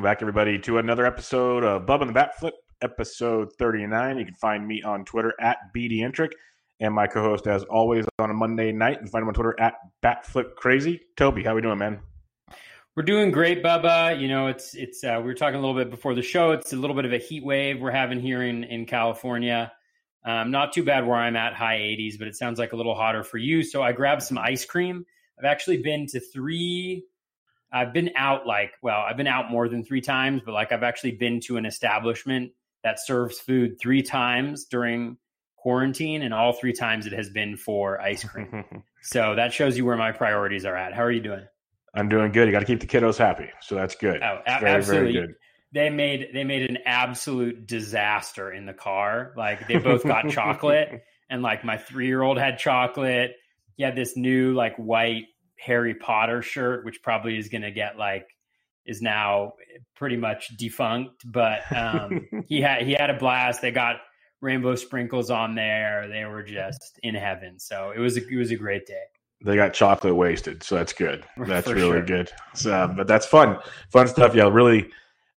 Welcome back, everybody, to another episode of Bub and the Bat Flip, episode 39. You can find me on Twitter at BDentric and my co-host, as always, on a Monday night. You can find him on Twitter at BatFlipCrazy. Toby, how are we doing, man? We're doing great, Bubba. You know, it's it's uh, we were talking a little bit before the show. It's a little bit of a heat wave we're having here in in California. Um, not too bad where I'm at, high 80s, but it sounds like a little hotter for you. So I grabbed some ice cream. I've actually been to three I've been out like, well, I've been out more than three times, but like I've actually been to an establishment that serves food three times during quarantine, and all three times it has been for ice cream. so that shows you where my priorities are at. How are you doing? I'm doing good. You got to keep the kiddos happy, so that's good. Oh, a- very, absolutely. very good. They made they made an absolute disaster in the car. Like they both got chocolate, and like my three year old had chocolate. He had this new like white Harry Potter shirt, which probably is going to get like is now pretty much defunct. But um, he had he had a blast. They got rainbow sprinkles on there. They were just in heaven. So it was a, it was a great day. They got chocolate wasted, so that's good. That's really sure. good. So, but that's fun, fun stuff. Yeah, really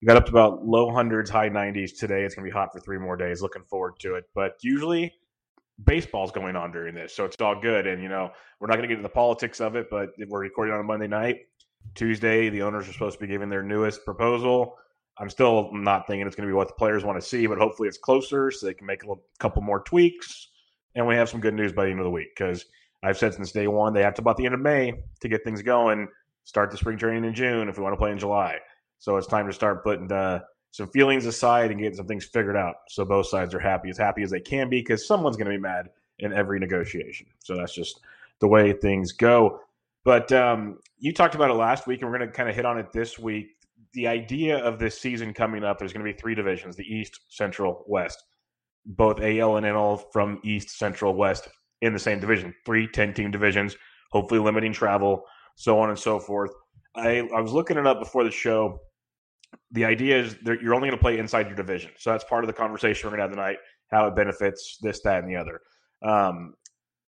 got up to about low hundreds, high nineties today. It's gonna be hot for three more days. Looking forward to it. But usually, baseball's going on during this, so it's all good. And you know, we're not gonna get into the politics of it, but we're recording on a Monday night. Tuesday, the owners are supposed to be giving their newest proposal. I'm still not thinking it's going to be what the players want to see, but hopefully it's closer so they can make a little, couple more tweaks. And we have some good news by the end of the week because I've said since day one they have to about the end of May to get things going. Start the spring training in June if we want to play in July. So it's time to start putting uh, some feelings aside and getting some things figured out. So both sides are happy, as happy as they can be, because someone's going to be mad in every negotiation. So that's just the way things go. But um, you talked about it last week, and we're going to kind of hit on it this week. The idea of this season coming up, there's going to be three divisions: the East, Central, West. Both AL and NL from East, Central, West in the same division. Three 10 team divisions, hopefully limiting travel, so on and so forth. I, I was looking it up before the show. The idea is that you're only going to play inside your division. So that's part of the conversation we're going to have tonight, how it benefits this, that, and the other. Um,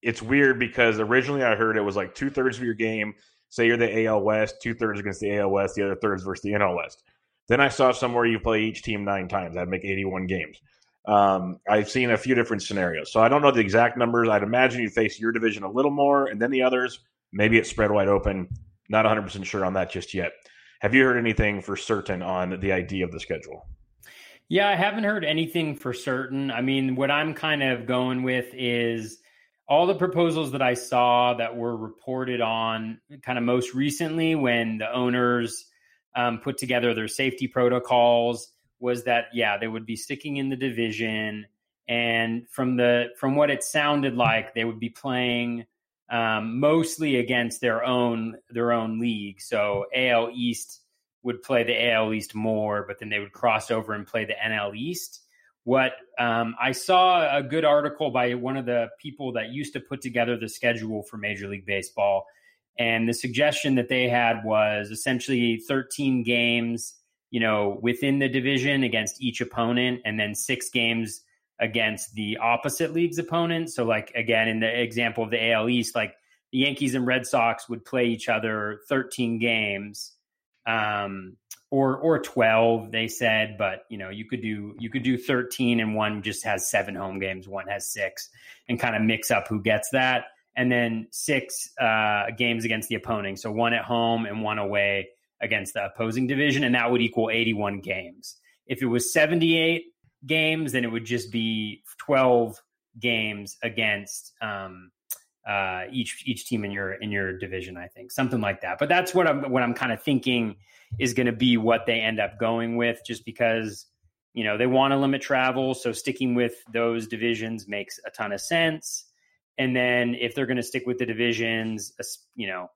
it's weird because originally I heard it was like two thirds of your game. Say you're the AL West, two thirds against the AL West, the other thirds versus the NL West. Then I saw somewhere you play each team nine times. That'd make 81 games. Um, I've seen a few different scenarios. So I don't know the exact numbers. I'd imagine you face your division a little more and then the others. Maybe it's spread wide open. Not 100% sure on that just yet. Have you heard anything for certain on the idea of the schedule? Yeah, I haven't heard anything for certain. I mean, what I'm kind of going with is all the proposals that I saw that were reported on kind of most recently when the owners um, put together their safety protocols was that yeah they would be sticking in the division and from the from what it sounded like they would be playing um, mostly against their own their own league. So AL East would play the AL East more but then they would cross over and play the NL East. What um, I saw a good article by one of the people that used to put together the schedule for Major League Baseball and the suggestion that they had was essentially 13 games, you know, within the division against each opponent, and then six games against the opposite league's opponent. So, like, again, in the example of the AL East, like the Yankees and Red Sox would play each other 13 games. Um, or or 12 they said but you know you could do you could do 13 and one just has seven home games one has six and kind of mix up who gets that and then six uh, games against the opponent. So one at home and one away against the opposing division, and that would equal 81 games. If it was 78 games, then it would just be 12 games against um, uh, each each team in your in your division. I think something like that. But that's what I'm what I'm kind of thinking is going to be what they end up going with, just because you know they want to limit travel, so sticking with those divisions makes a ton of sense. And then if they're going to stick with the divisions, you know,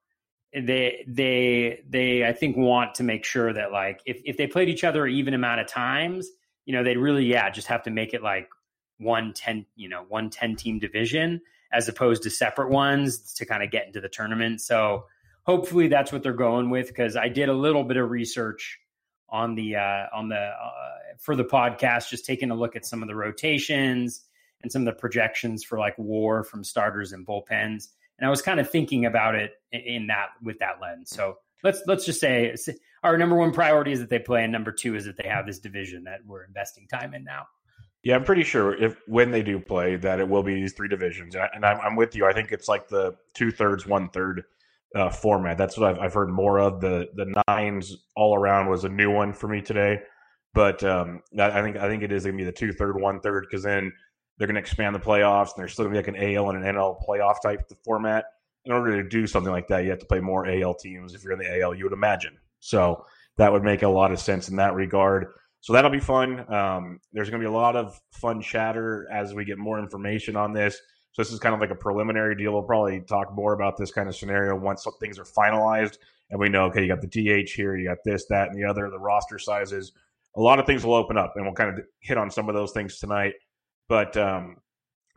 they they they I think want to make sure that like if if they played each other even amount of times, you know, they'd really yeah just have to make it like one ten you know one 10 team division as opposed to separate ones to kind of get into the tournament. So hopefully that's what they're going with because I did a little bit of research on the uh, on the uh, for the podcast, just taking a look at some of the rotations and some of the projections for like war from starters and bullpens. And I was kind of thinking about it in that with that lens. So let's let's just say our number one priority is that they play, and number two is that they have this division that we're investing time in now. Yeah, I'm pretty sure if when they do play that it will be these three divisions, and I'm, I'm with you. I think it's like the two thirds, one third uh, format. That's what I've, I've, heard more of. The the nines all around was a new one for me today, but um, I think I think it is going to be the two third, one third because then they're going to expand the playoffs, and there's still going to be like an AL and an NL playoff type format. In order to do something like that, you have to play more AL teams. If you're in the AL, you would imagine. So that would make a lot of sense in that regard. So that'll be fun. Um, there's going to be a lot of fun chatter as we get more information on this. So this is kind of like a preliminary deal. We'll probably talk more about this kind of scenario once things are finalized and we know, okay, you got the DH here, you got this, that, and the other, the roster sizes. A lot of things will open up, and we'll kind of hit on some of those things tonight. But um,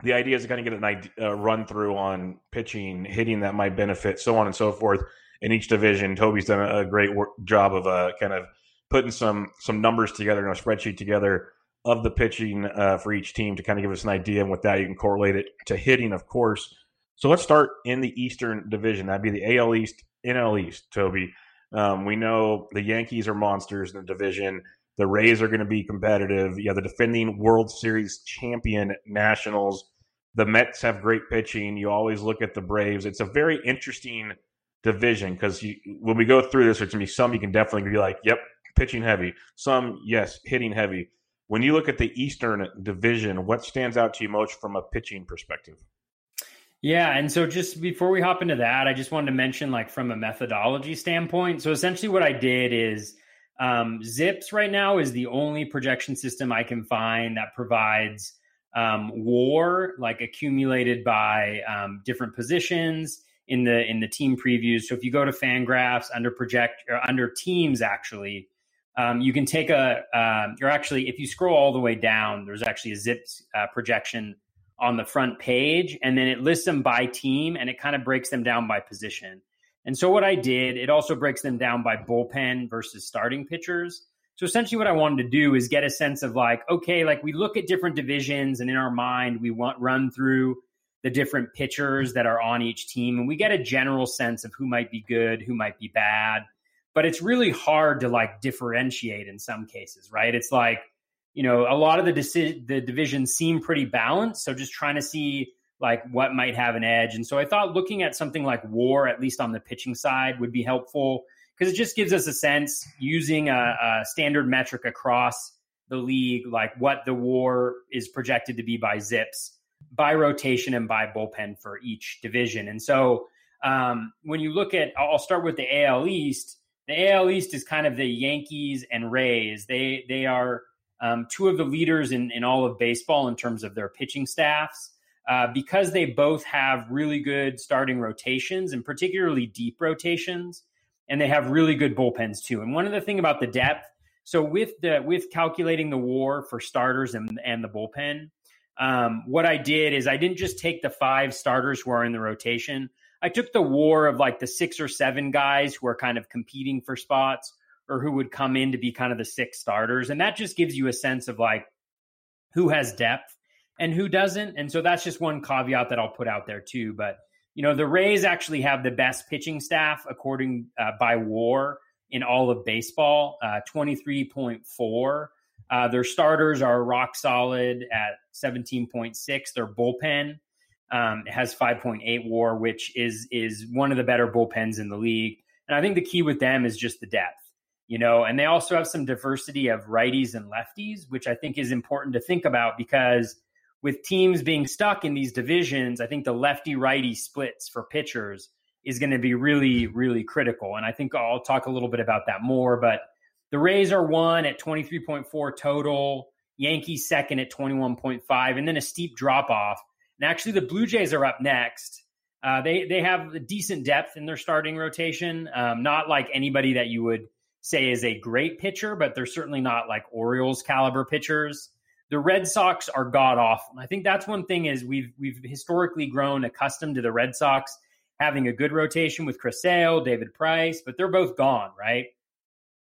the idea is to kind of get an idea, uh, run through on pitching, hitting that might benefit, so on and so forth in each division. Toby's done a, great work, job of uh, kind of putting some some numbers together in a spreadsheet together of the pitching uh, for each team to kind of give us an idea. And with that, you can correlate it to hitting, of course. So let's start in the Eastern Division. That'd be the AL East, NL East. Toby, um, we know the Yankees are monsters in the division. The Rays are going to be competitive. You have the defending World Series champion Nationals. The Mets have great pitching. You always look at the Braves. It's a very interesting division because when we go through this, there's going to be some you can definitely be like, yep, pitching heavy. Some, yes, hitting heavy. When you look at the Eastern Division, what stands out to you most from a pitching perspective? Yeah, and so just before we hop into that, I just wanted to mention, like from a methodology standpoint. So essentially, what I did is um, Zips right now is the only projection system I can find that provides um, WAR, like accumulated by um, different positions in the in the team previews. So if you go to Fangraphs under project or under teams, actually, um, you can take a. Uh, you're actually if you scroll all the way down, there's actually a Zips uh, projection on the front page, and then it lists them by team, and it kind of breaks them down by position. And so what I did, it also breaks them down by bullpen versus starting pitchers. So essentially what I wanted to do is get a sense of like, okay, like we look at different divisions and in our mind we want run through the different pitchers that are on each team and we get a general sense of who might be good, who might be bad. But it's really hard to like differentiate in some cases, right? It's like, you know, a lot of the deci- the divisions seem pretty balanced, so just trying to see like what might have an edge. And so I thought looking at something like war, at least on the pitching side, would be helpful because it just gives us a sense using a, a, standard metric across the league, like what the war is projected to be by zips, by rotation, and by bullpen for each division. And so um, when you look at, I'll start with the AL East. the AL East is kind of the Yankees and Rays. They they are um, two of the leaders in, in all of baseball in terms of their pitching staffs. Uh, because they both have really good starting rotations and particularly deep rotations, and they have really good bullpens too. And one of the thing about the depth, so with the with calculating the WAR for starters and and the bullpen, um, what I did is I didn't just take the five starters who are in the rotation. I took the WAR of like the six or seven guys who are kind of competing for spots or who would come in to be kind of the six starters. And that just gives you a sense of like who has depth and who doesn't. And so that's just one caveat that I'll put out there too. But, you know, the Rays actually have the best pitching staff according uh, by WAR in all of baseball, uh, 23.4. Uh, their starters are rock solid at 17.6. Their bullpen um, has 5.8 WAR, which is is one of the better bullpens in the league. And I think the key with them is just the depth you know, and they also have some diversity of righties and lefties, which I think is important to think about because with teams being stuck in these divisions, I think the lefty righty splits for pitchers is going to be really, really critical. And I think I'll talk a little bit about that more. But the Rays are one at 23.4 total, Yankees second at 21.5, and then a steep drop off. And actually, the Blue Jays are up next. Uh, they they have decent depth in their starting rotation, um, not like anybody that you would say is a great pitcher, but they're certainly not like Orioles caliber pitchers. The Red Sox are god awful. I think that's one thing is we've we've historically grown accustomed to the Red Sox having a good rotation with Chris Sale, David Price, but they're both gone, right?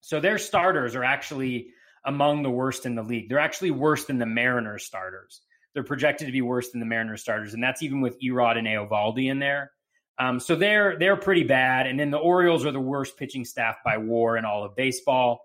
So their starters are actually among the worst in the league. They're actually worse than the Mariners starters. They're projected to be worse than the Mariners starters, and that's even with Erod and Eovaldi in there. Um, so they're they're pretty bad. And then the Orioles are the worst pitching staff by WAR in all of baseball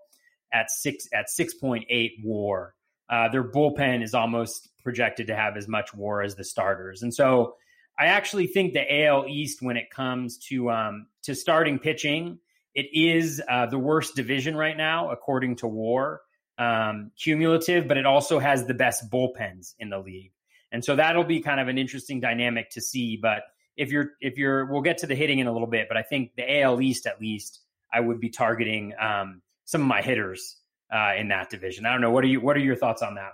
at six at six point eight WAR. Uh, their bullpen is almost projected to have as much WAR as the starters, and so I actually think the AL East, when it comes to um, to starting pitching, it is uh, the worst division right now according to WAR um, cumulative, but it also has the best bullpens in the league, and so that'll be kind of an interesting dynamic to see, but if you're if you're we'll get to the hitting in a little bit, but I think the AL East at least I would be targeting um, some of my hitters uh, in that division. I don't know what are you what are your thoughts on that?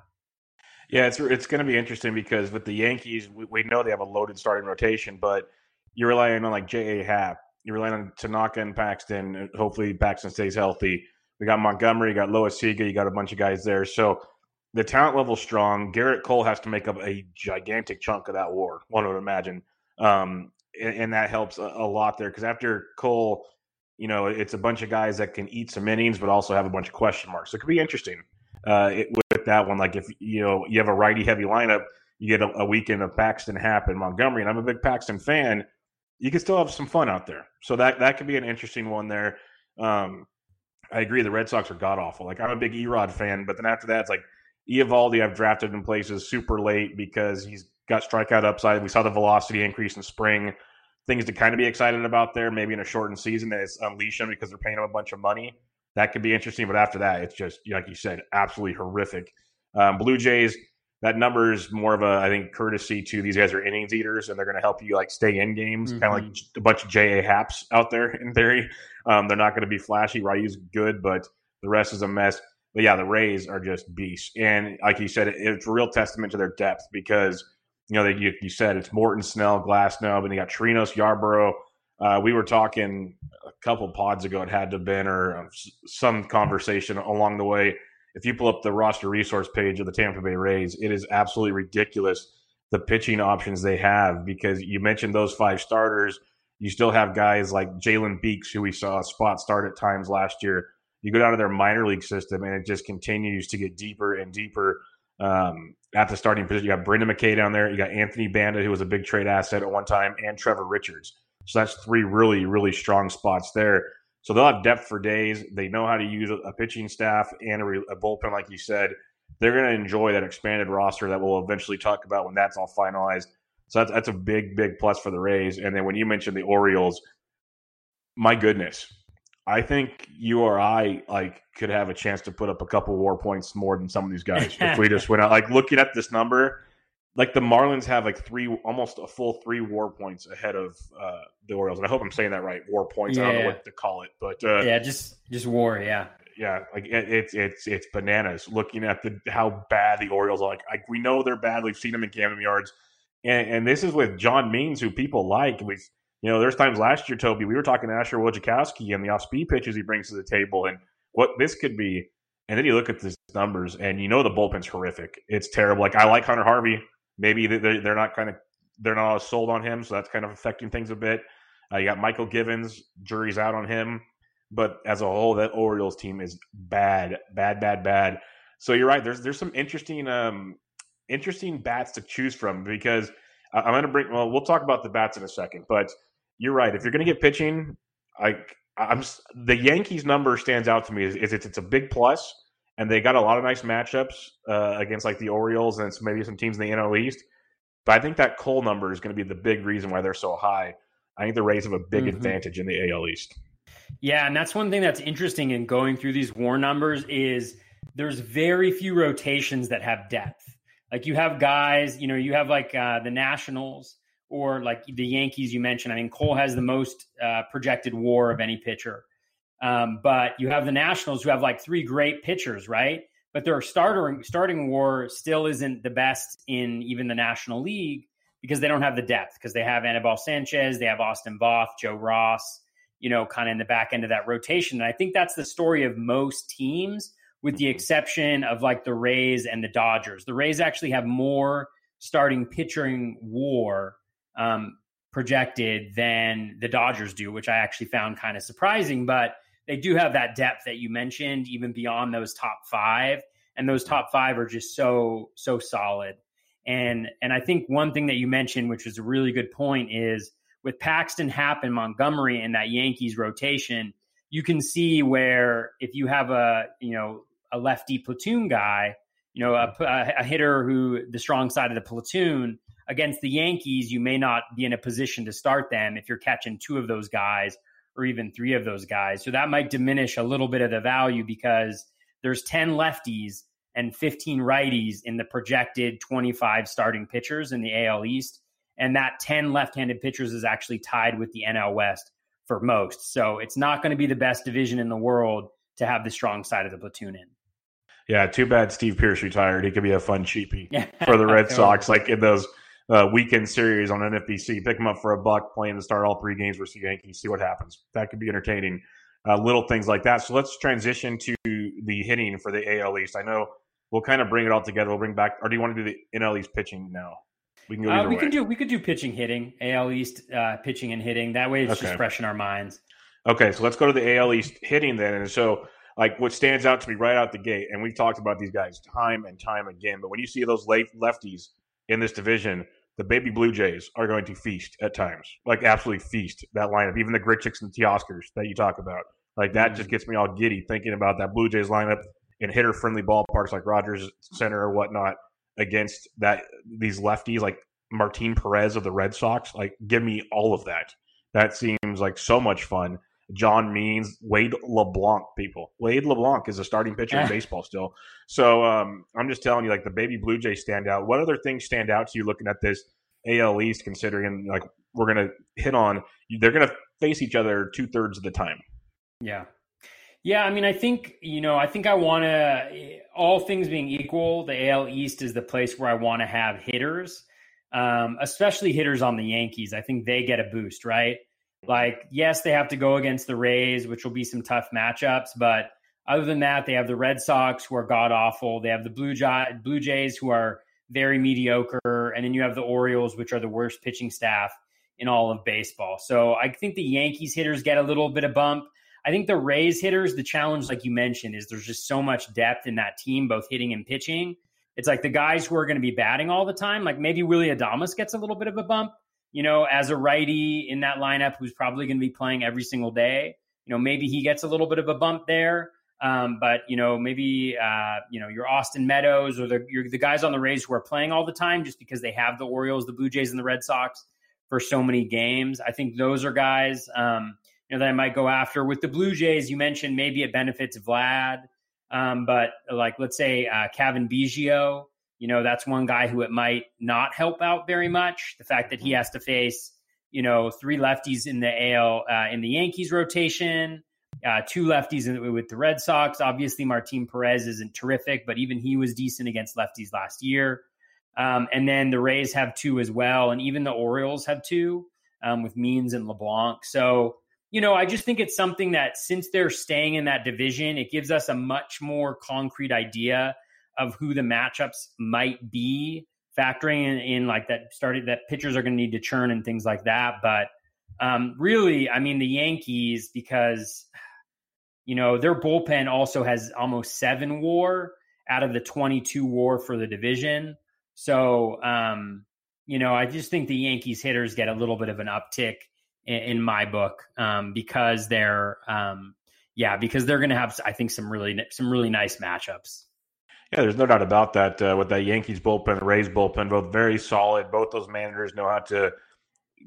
Yeah, it's it's going to be interesting because with the Yankees, we, we, know they have a loaded starting rotation, but you're relying on like J.A. Happ, you're relying on Tanaka and Paxton. Hopefully, Paxton stays healthy. We got Montgomery, you got Loaisiga, you got a bunch of guys there. So the talent level's strong. Gerrit Cole has to make up a gigantic chunk of that war. One would imagine. Um, and, that helps a lot there because after Cole, you know, it's a bunch of guys that can eat some innings, but also have a bunch of question marks. So it could be interesting uh, it, with that one. Like if you know you have a righty heavy lineup, you get a, a weekend of Paxton, Happ, and Montgomery, and I'm a big Paxton fan. You can still have some fun out there. So that that could be an interesting one there. Um, I agree. The Red Sox are god awful. Like I'm a big Erod fan, but then after that, it's like Eovaldi I've drafted in places super late because he's got strikeout upside. We saw the velocity increase in spring. Things to kind of be excited about there. Maybe in a shortened season that it's unleash them because they're paying them a bunch of money. That could be interesting. But after that, it's just like you said, absolutely horrific. Um, Blue Jays. That number is more of a, I think, courtesy to these guys are innings eaters, and they're going to help you like stay in games, mm-hmm. kind of like a bunch of JA Happs out there in theory. Um, they're not going to be flashy. Ryu's good, but the rest is a mess. But yeah, the Rays are just beasts, and like you said, it, it's a real testament to their depth because you know, you, you said it's Morton, Snell, Glass Glasnow, and you got Chirinos, Yarbrough. Uh, we were talking a couple pods ago, it had to have been, or uh, some conversation along the way. If you pull up the roster resource page of the Tampa Bay Rays, it is absolutely ridiculous the pitching options they have because you mentioned those five starters. You still have guys like Jalen Beeks, who we saw spot start at times last year. You go down to their minor league system, and it just continues to get deeper and deeper. Um, at the starting position, you got Brendan McKay down there. You got Anthony Banda, who was a big trade asset at one time, and Trevor Richards. So that's three really, really strong spots there. So they'll have depth for days. They know how to use a pitching staff and a, a bullpen, like you said. They're going to enjoy that expanded roster that we'll eventually talk about when that's all finalized. So that's, that's a big, big plus for the Rays. And then when you mentioned the Orioles, my goodness, I think you or I like could have a chance to put up a couple war points more than some of these guys if we just went out. Like looking at this number, like the Marlins have like three, almost a full three WAR points ahead of uh, the Orioles, and I hope I'm saying that right. WAR points. Yeah. I don't know what to call it, but uh, yeah, just just WAR. Yeah, yeah. Like it, it's it's it's bananas. Looking at the how bad the Orioles are. Like, like we know they're bad. We've seen them in Camden Yards, and, and this is with John Means, who people like. We, you know, there's times last year, Toby, we were talking to Asher Wojciechowski and the off speed pitches he brings to the table, and what this could be. And then you look at these numbers, and you know the bullpen's horrific. It's terrible. Like I like Hunter Harvey maybe they're not kind of they're not as sold on him, so that's kind of affecting things a bit. Uh, you got Mychal Givens, jury's out on him, but as a whole, that Orioles team is bad, bad, bad, bad. So you're right. There's there's some interesting um, interesting bats to choose from because I'm going to bring. Well, we'll talk about the bats in a second, but you're right. If you're going to get pitching, like I'm the Yankees number stands out to me is, is it's it's a big plus and they got a lot of nice matchups uh, against like the Orioles and maybe some teams in the NL East. But I think that Cole number is going to be the big reason why they're so high. I think the Rays have a big mm-hmm. advantage in the AL East. Yeah, and that's one thing that's interesting in going through these WAR numbers is there's very few rotations that have depth. Like you have guys, you know, you have like uh, the Nationals or like the Yankees you mentioned. I mean, Cole has the most uh, projected WAR of any pitcher. Um, but you have the Nationals who have like three great pitchers, right? But their starter starting WAR still isn't the best in even the National League because they don't have the depth because they have Anibal Sanchez, they have Austin Voth, Joe Ross, you know, kind of in the back end of that rotation. And I think that's the story of most teams, with the exception of like the Rays and the Dodgers. The Rays actually have more starting pitching WAR um, projected than the Dodgers do, which I actually found kind of surprising. But they do have that depth that you mentioned, even beyond those top five. And those top five are just so, so solid. And and I think one thing that you mentioned, which was a really good point, is with Paxton, Happ, and Montgomery in that Yankees rotation, you can see where if you have a you know a lefty platoon guy, you know a, a hitter who the strong side of the platoon against the Yankees, you may not be in a position to start them if you're catching two of those guys or even three of those guys. So that might diminish a little bit of the value because there's 10 lefties and 15 righties in the projected 25 starting pitchers in the AL East. And that 10 left handed pitchers is actually tied with the NL West for most. So it's not going to be the best division in the world to have the strong side of the platoon in. Yeah, too bad Steve Pearce retired. He could be a fun cheapie for the Red Sox, like in those uh, weekend series on NFBC. Pick them up for a buck, playing to start all three games versus the Yankees. See what happens. That could be entertaining. Uh, little things like that. So let's transition to the hitting for the AL East. I know we'll kind of bring it all together. We'll bring back, or do you want to do the NL East pitching now? We can go. Uh, we way. can do. We could do pitching, hitting. AL East uh, pitching and hitting. That way, it's okay. just fresh in our minds. Okay, so let's go to the AL East hitting then. And so, like, what stands out to me right out the gate, and we've talked about these guys time and time again, but when you see those late lefties in this division, the baby Blue Jays are going to feast at times, like absolutely feast that lineup. Even the Grichuks and the Teoscars that you talk about, like that just mm-hmm. gets me all giddy thinking about that Blue Jays lineup in hitter friendly ballparks like Rogers Center or whatnot against that these lefties like Martin Perez of the Red Sox. Like, give me all of that. That seems like so much fun. John Means, Wade LeBlanc, people. Wade LeBlanc is a starting pitcher in baseball still. So um, I'm just telling you, like the baby Blue Jays stand out. What other things stand out to you looking at this AL East, considering like we're going to hit on, they're going to face each other two thirds of the time. Yeah. Yeah, I mean, I think you know, I think I want to. All things being equal, the AL East is the place where I want to have hitters, um, especially hitters on the Yankees. I think they get a boost, right? Mm-hmm. Like, yes, they have to go against the Rays, which will be some tough matchups. But other than that, they have the Red Sox, who are god awful. They have the Blue, Jay- Blue Jays, who are very mediocre. And then you have the Orioles, which are the worst pitching staff in all of baseball. So I think the Yankees hitters get a little bit of bump. I think the Rays hitters, the challenge, like you mentioned, is there's just so much depth in that team, both hitting and pitching. It's like the guys who are going to be batting all the time, like maybe Willy Adames gets a little bit of a bump you know, as a righty in that lineup who's probably going to be playing every single day. You know, maybe he gets a little bit of a bump there. Um, but you know, maybe uh, you know your Austin Meadows or the the guys on the Rays who are playing all the time just because they have the Orioles, the Blue Jays, and the Red Sox for so many games. I think those are guys um, you know that I might go after. With the Blue Jays, you mentioned maybe it benefits Vlad, um, but like let's say uh, Cavan Biggio you know, that's one guy who it might not help out very much. The fact that he has to face, you know, three lefties in the AL uh, in the Yankees rotation, uh, two lefties in, with the Red Sox. Obviously, Martin Perez isn't terrific, but even he was decent against lefties last year. Um, and then the Rays have two as well, and even the Orioles have two um, with Means and LeBlanc. So, you know, I just think it's something that since they're staying in that division, it gives us a much more concrete idea of who the matchups might be, factoring in, in like that started that pitchers are going to need to churn and things like that. But um, really, I mean, the Yankees because you know their bullpen also has almost seven WAR out of the 22 WAR for the division. So, um, you know, I just think the Yankees hitters get a little bit of an uptick in, in my book um, because they're, um, yeah, because they're going to have, I think, some really, some really nice matchups. Yeah, there's no doubt about that. Uh, with that Yankees bullpen, the Rays bullpen, both very solid. Both those managers know how to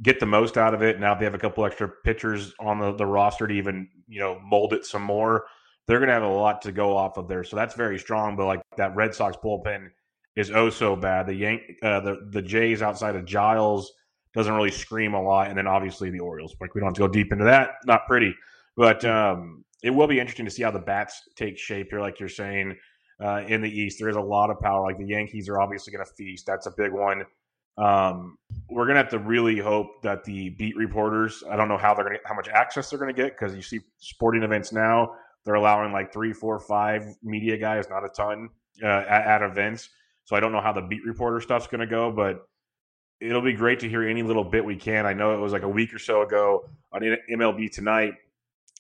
get the most out of it. Now they have a couple extra pitchers on the, the roster to even you know mold it some more. They're going to have a lot to go off of there, so that's very strong. But like that Red Sox bullpen is oh so bad. The Yank, uh, the the Jays outside of Giles doesn't really scream a lot, and then obviously the Orioles. Like we don't have to go deep into that. Not pretty, but um, it will be interesting to see how the bats take shape here. Like you're saying, uh, in the East, there is a lot of power. Like the Yankees are obviously going to feast. That's a big one. Um, we're going to have to really hope that the beat reporters. I don't know how they're going to how much access they're going to get because you see sporting events now they're allowing like three, four, five media guys, not a ton, uh, at, at events. So I don't know how the beat reporter stuff's going to go, but it'll be great to hear any little bit we can. I know it was like a week or so ago on MLB Tonight.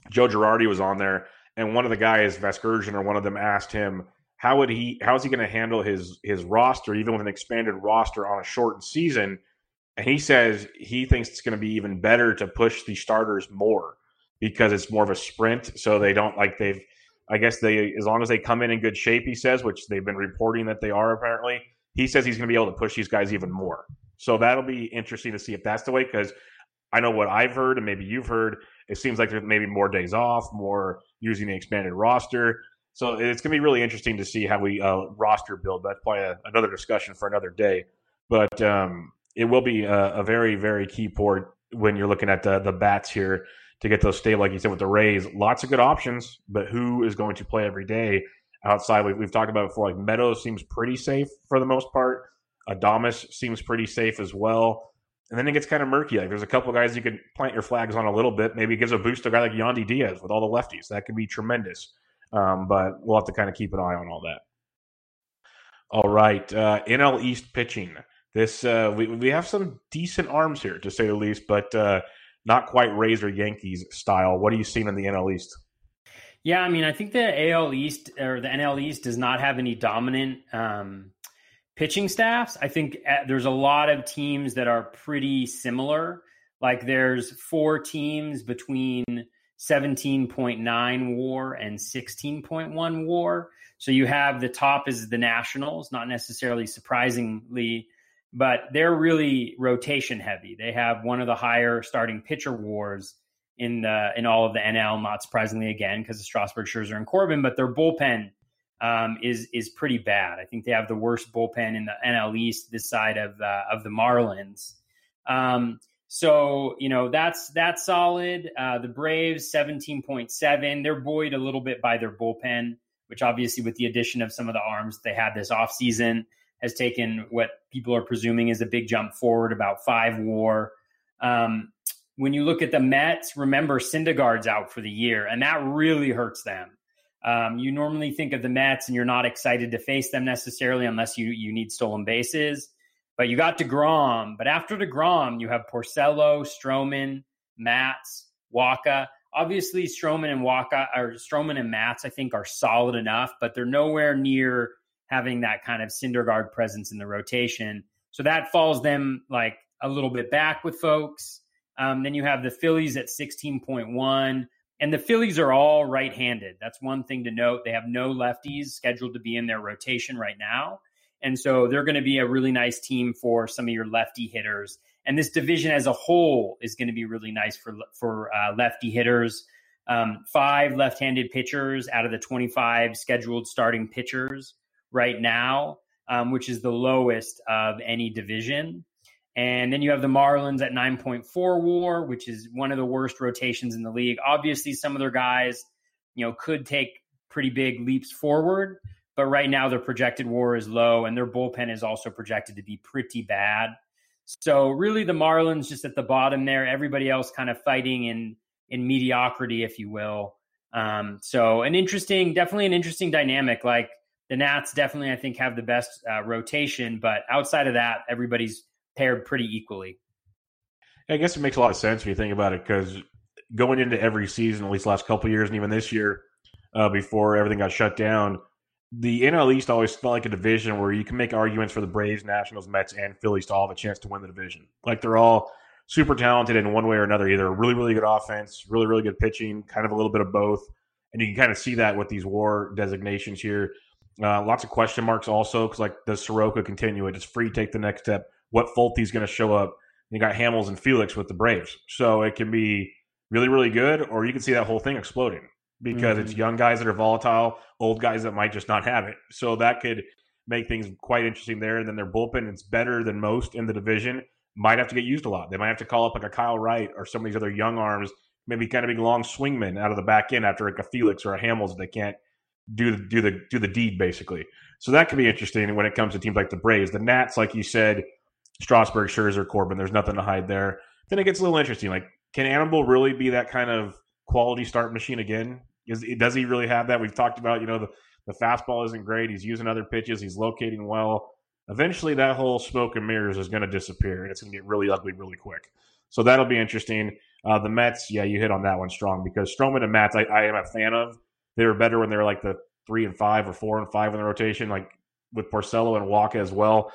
Joe Girardi was on there, and one of the guys, Vasgersian, or one of them asked him how would he, how is he going to handle his his roster, even with an expanded roster on a shortened season. And he says he thinks it's going to be even better to push the starters more because it's more of a sprint, so they don't like they've I guess they, as long as they come in in good shape, he says, which they've been reporting that they are apparently. He says he's going to be able to push these guys even more. So that'll be interesting to see if that's the way. Because I know what I've heard, and maybe you've heard. It seems like there's maybe more days off, more using the expanded roster. So it's going to be really interesting to see how we uh, roster build. That's probably a, another discussion for another day. But um, it will be a, a, very, very key port when you're looking at the, the bats here to get those stable, like you said, with the Rays. Lots of good options, but who is going to play every day outside? We've, we've talked about before. Like Meadows seems pretty safe for the most part. Adames seems pretty safe as well. And then it gets kind of murky. Like there's a couple guys you could plant your flags on a little bit. Maybe it gives a boost to a guy like Yandy Diaz with all the lefties. That could be tremendous. Um, but we'll have to kind of keep an eye on all that. All right, uh, NL East pitching. This uh, we we have some decent arms here to say the least, but uh, not quite Razor Yankees style. What are you seeing in the NL East? Yeah, I mean, I think the AL East or the NL East does not have any dominant um, pitching staffs. I think uh, there's a lot of teams that are pretty similar. Like there's four teams between 17.9 war and 16.1 war. So you have the top is the Nationals, not necessarily surprisingly but they're really rotation heavy. They have one of the higher starting pitcher wars in the in all of the NL. Not surprisingly, again because the Strasburg, Scherzer, and Corbin, but their bullpen um, is is pretty bad. I think they have the worst bullpen in the NL East this side of uh, of the Marlins. Um, so you know that's that's solid. Uh, the Braves seventeen point seven. They're buoyed a little bit by their bullpen, which obviously with the addition of some of the arms they had this offseason – has taken what people are presuming is a big jump forward, about five WAR. Um, when you look at the Mets, remember Syndergaard's out for the year, and that really hurts them. Um, you normally think of the Mets, and you're not excited to face them necessarily unless you you need stolen bases. But you got Degrom, but after Degrom, you have Porcello, Stroman, Matz, Wacha. Obviously, Stroman and Wacha or Stroman and Matz, I think, are solid enough, but they're nowhere near having that kind of Syndergaard presence in the rotation. So that falls them like a little bit back with folks. Um, then you have the Phillies at 16.1. And the Phillies are all right handed. That's one thing to note. They have no lefties scheduled to be in their rotation right now. And so they're going to be a really nice team for some of your lefty hitters. And this division as a whole is going to be really nice for, for uh, lefty hitters. Um, five left handed pitchers out of the 25 scheduled starting pitchers right now. um, which is the lowest of any division. And then you have the Marlins at 9.4 war, which is one of the worst rotations in the league. Obviously, some of their guys, you know, could take pretty big leaps forward, but right now their projected war is low and their bullpen is also projected to be pretty bad. So really the Marlins just at the bottom there, everybody else kind of fighting in in mediocrity, if you will. Um, so an interesting, definitely an interesting dynamic. Like the Nats definitely, I think, have the best uh, rotation, but outside of that, everybody's paired pretty equally. I guess it makes a lot of sense when you think about it because going into every season, at least last couple years, and even this year, uh, before everything got shut down, the NL East always felt like a division where you can make arguments for the Braves, Nationals, Mets, and Phillies to all have a chance to win the division. Like they're all super talented in one way or another, either really, really good offense, really, really good pitching, kind of a little bit of both. And you can kind of see that with these war designations here. Uh, lots of question marks also because like does Soroka continue it? Does Fried take the next step? What Folty's going to show up? You got Hamels and Felix with the Braves, so it can be really, really good, or you can see that whole thing exploding because mm-hmm. it's young guys that are volatile, old guys that might just not have it. So that could make things quite interesting there. And then their bullpen, it's better than most in the division. Might have to get used a lot. They might have to call up like a Kyle Wright or some of these other young arms, maybe kind of big long swingmen out of the back end after like a Felix or a Hamels that they can't do the do the do the deed basically. So that could be interesting when it comes to teams like the Braves. The Nats, like you said, Strasburg, Scherzer, Corbin. There's nothing to hide there. Then it gets a little interesting. Like, can Anibal really be that kind of quality start machine again? Is, does he really have that? We've talked about, you know, the, the fastball isn't great. He's using other pitches. He's locating well. Eventually, that whole smoke and mirrors is going to disappear, and it's going to get really ugly really quick. So that'll be interesting. Uh, the Mets, yeah, you hit on that one strong because Stroman and Matz, I, I am a fan of. They were better when they were like the three and five or four and five in the rotation, like with Porcello and Wacha as well.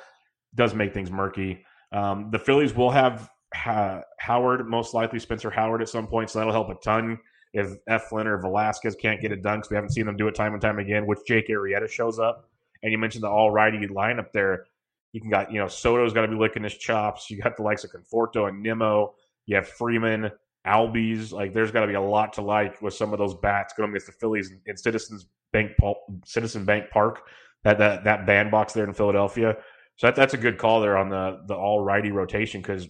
Does make things murky. Um, the Phillies will have ha- Howard, most likely Spencer Howard at some point, so that'll help a ton if Eflin or Velasquez can't get it done because we haven't seen them do it time and time again, which Jake Arrieta shows up. And you mentioned the all righty lineup there. You can got, you know, Soto's got to be licking his chops. You got the likes of Conforto and Nimmo. You have Freeman, Albies. Like, there's got to be a lot to like with some of those bats going against the Phillies in Citizens Bank, Citizen Bank Park, that that that bandbox there in Philadelphia. So that, that's a good call there on the the all righty rotation because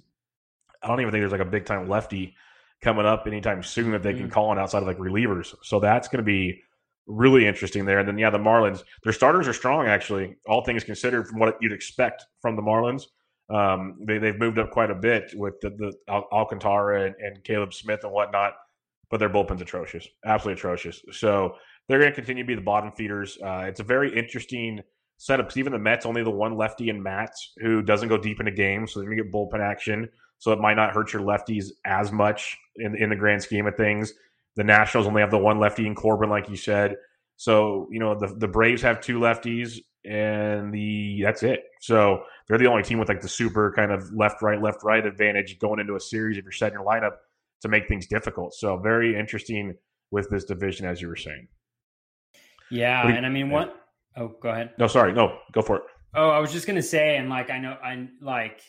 I don't even think there's like a big time lefty coming up anytime soon that they can mm. call on outside of like relievers. So that's going to be really interesting there. And then yeah, the Marlins, their starters are strong actually, all things considered from what you'd expect from the Marlins. Um, they they've moved up quite a bit with the, the Al- Alcantara and, and, Caleb Smith and whatnot, but their bullpen's atrocious, absolutely atrocious. So they're going to continue to be the bottom feeders. Uh, it's a very interesting setup because even the Mets only the one lefty in Matz who doesn't go deep into games, so they're going to get bullpen action so it might not hurt your lefties as much in in the grand scheme of things. The Nationals only have the one lefty in Corbin, like you said. So you know the the Braves have two lefties, and the that's it. So they're the only team with like the super kind of left right left right advantage going into a series if you're setting your lineup to make things difficult. So very interesting with this division, as you were saying. Yeah, you, and I mean, what? Oh, go ahead. No, sorry, no, go for it. Oh, I was just gonna say, and like I know, I like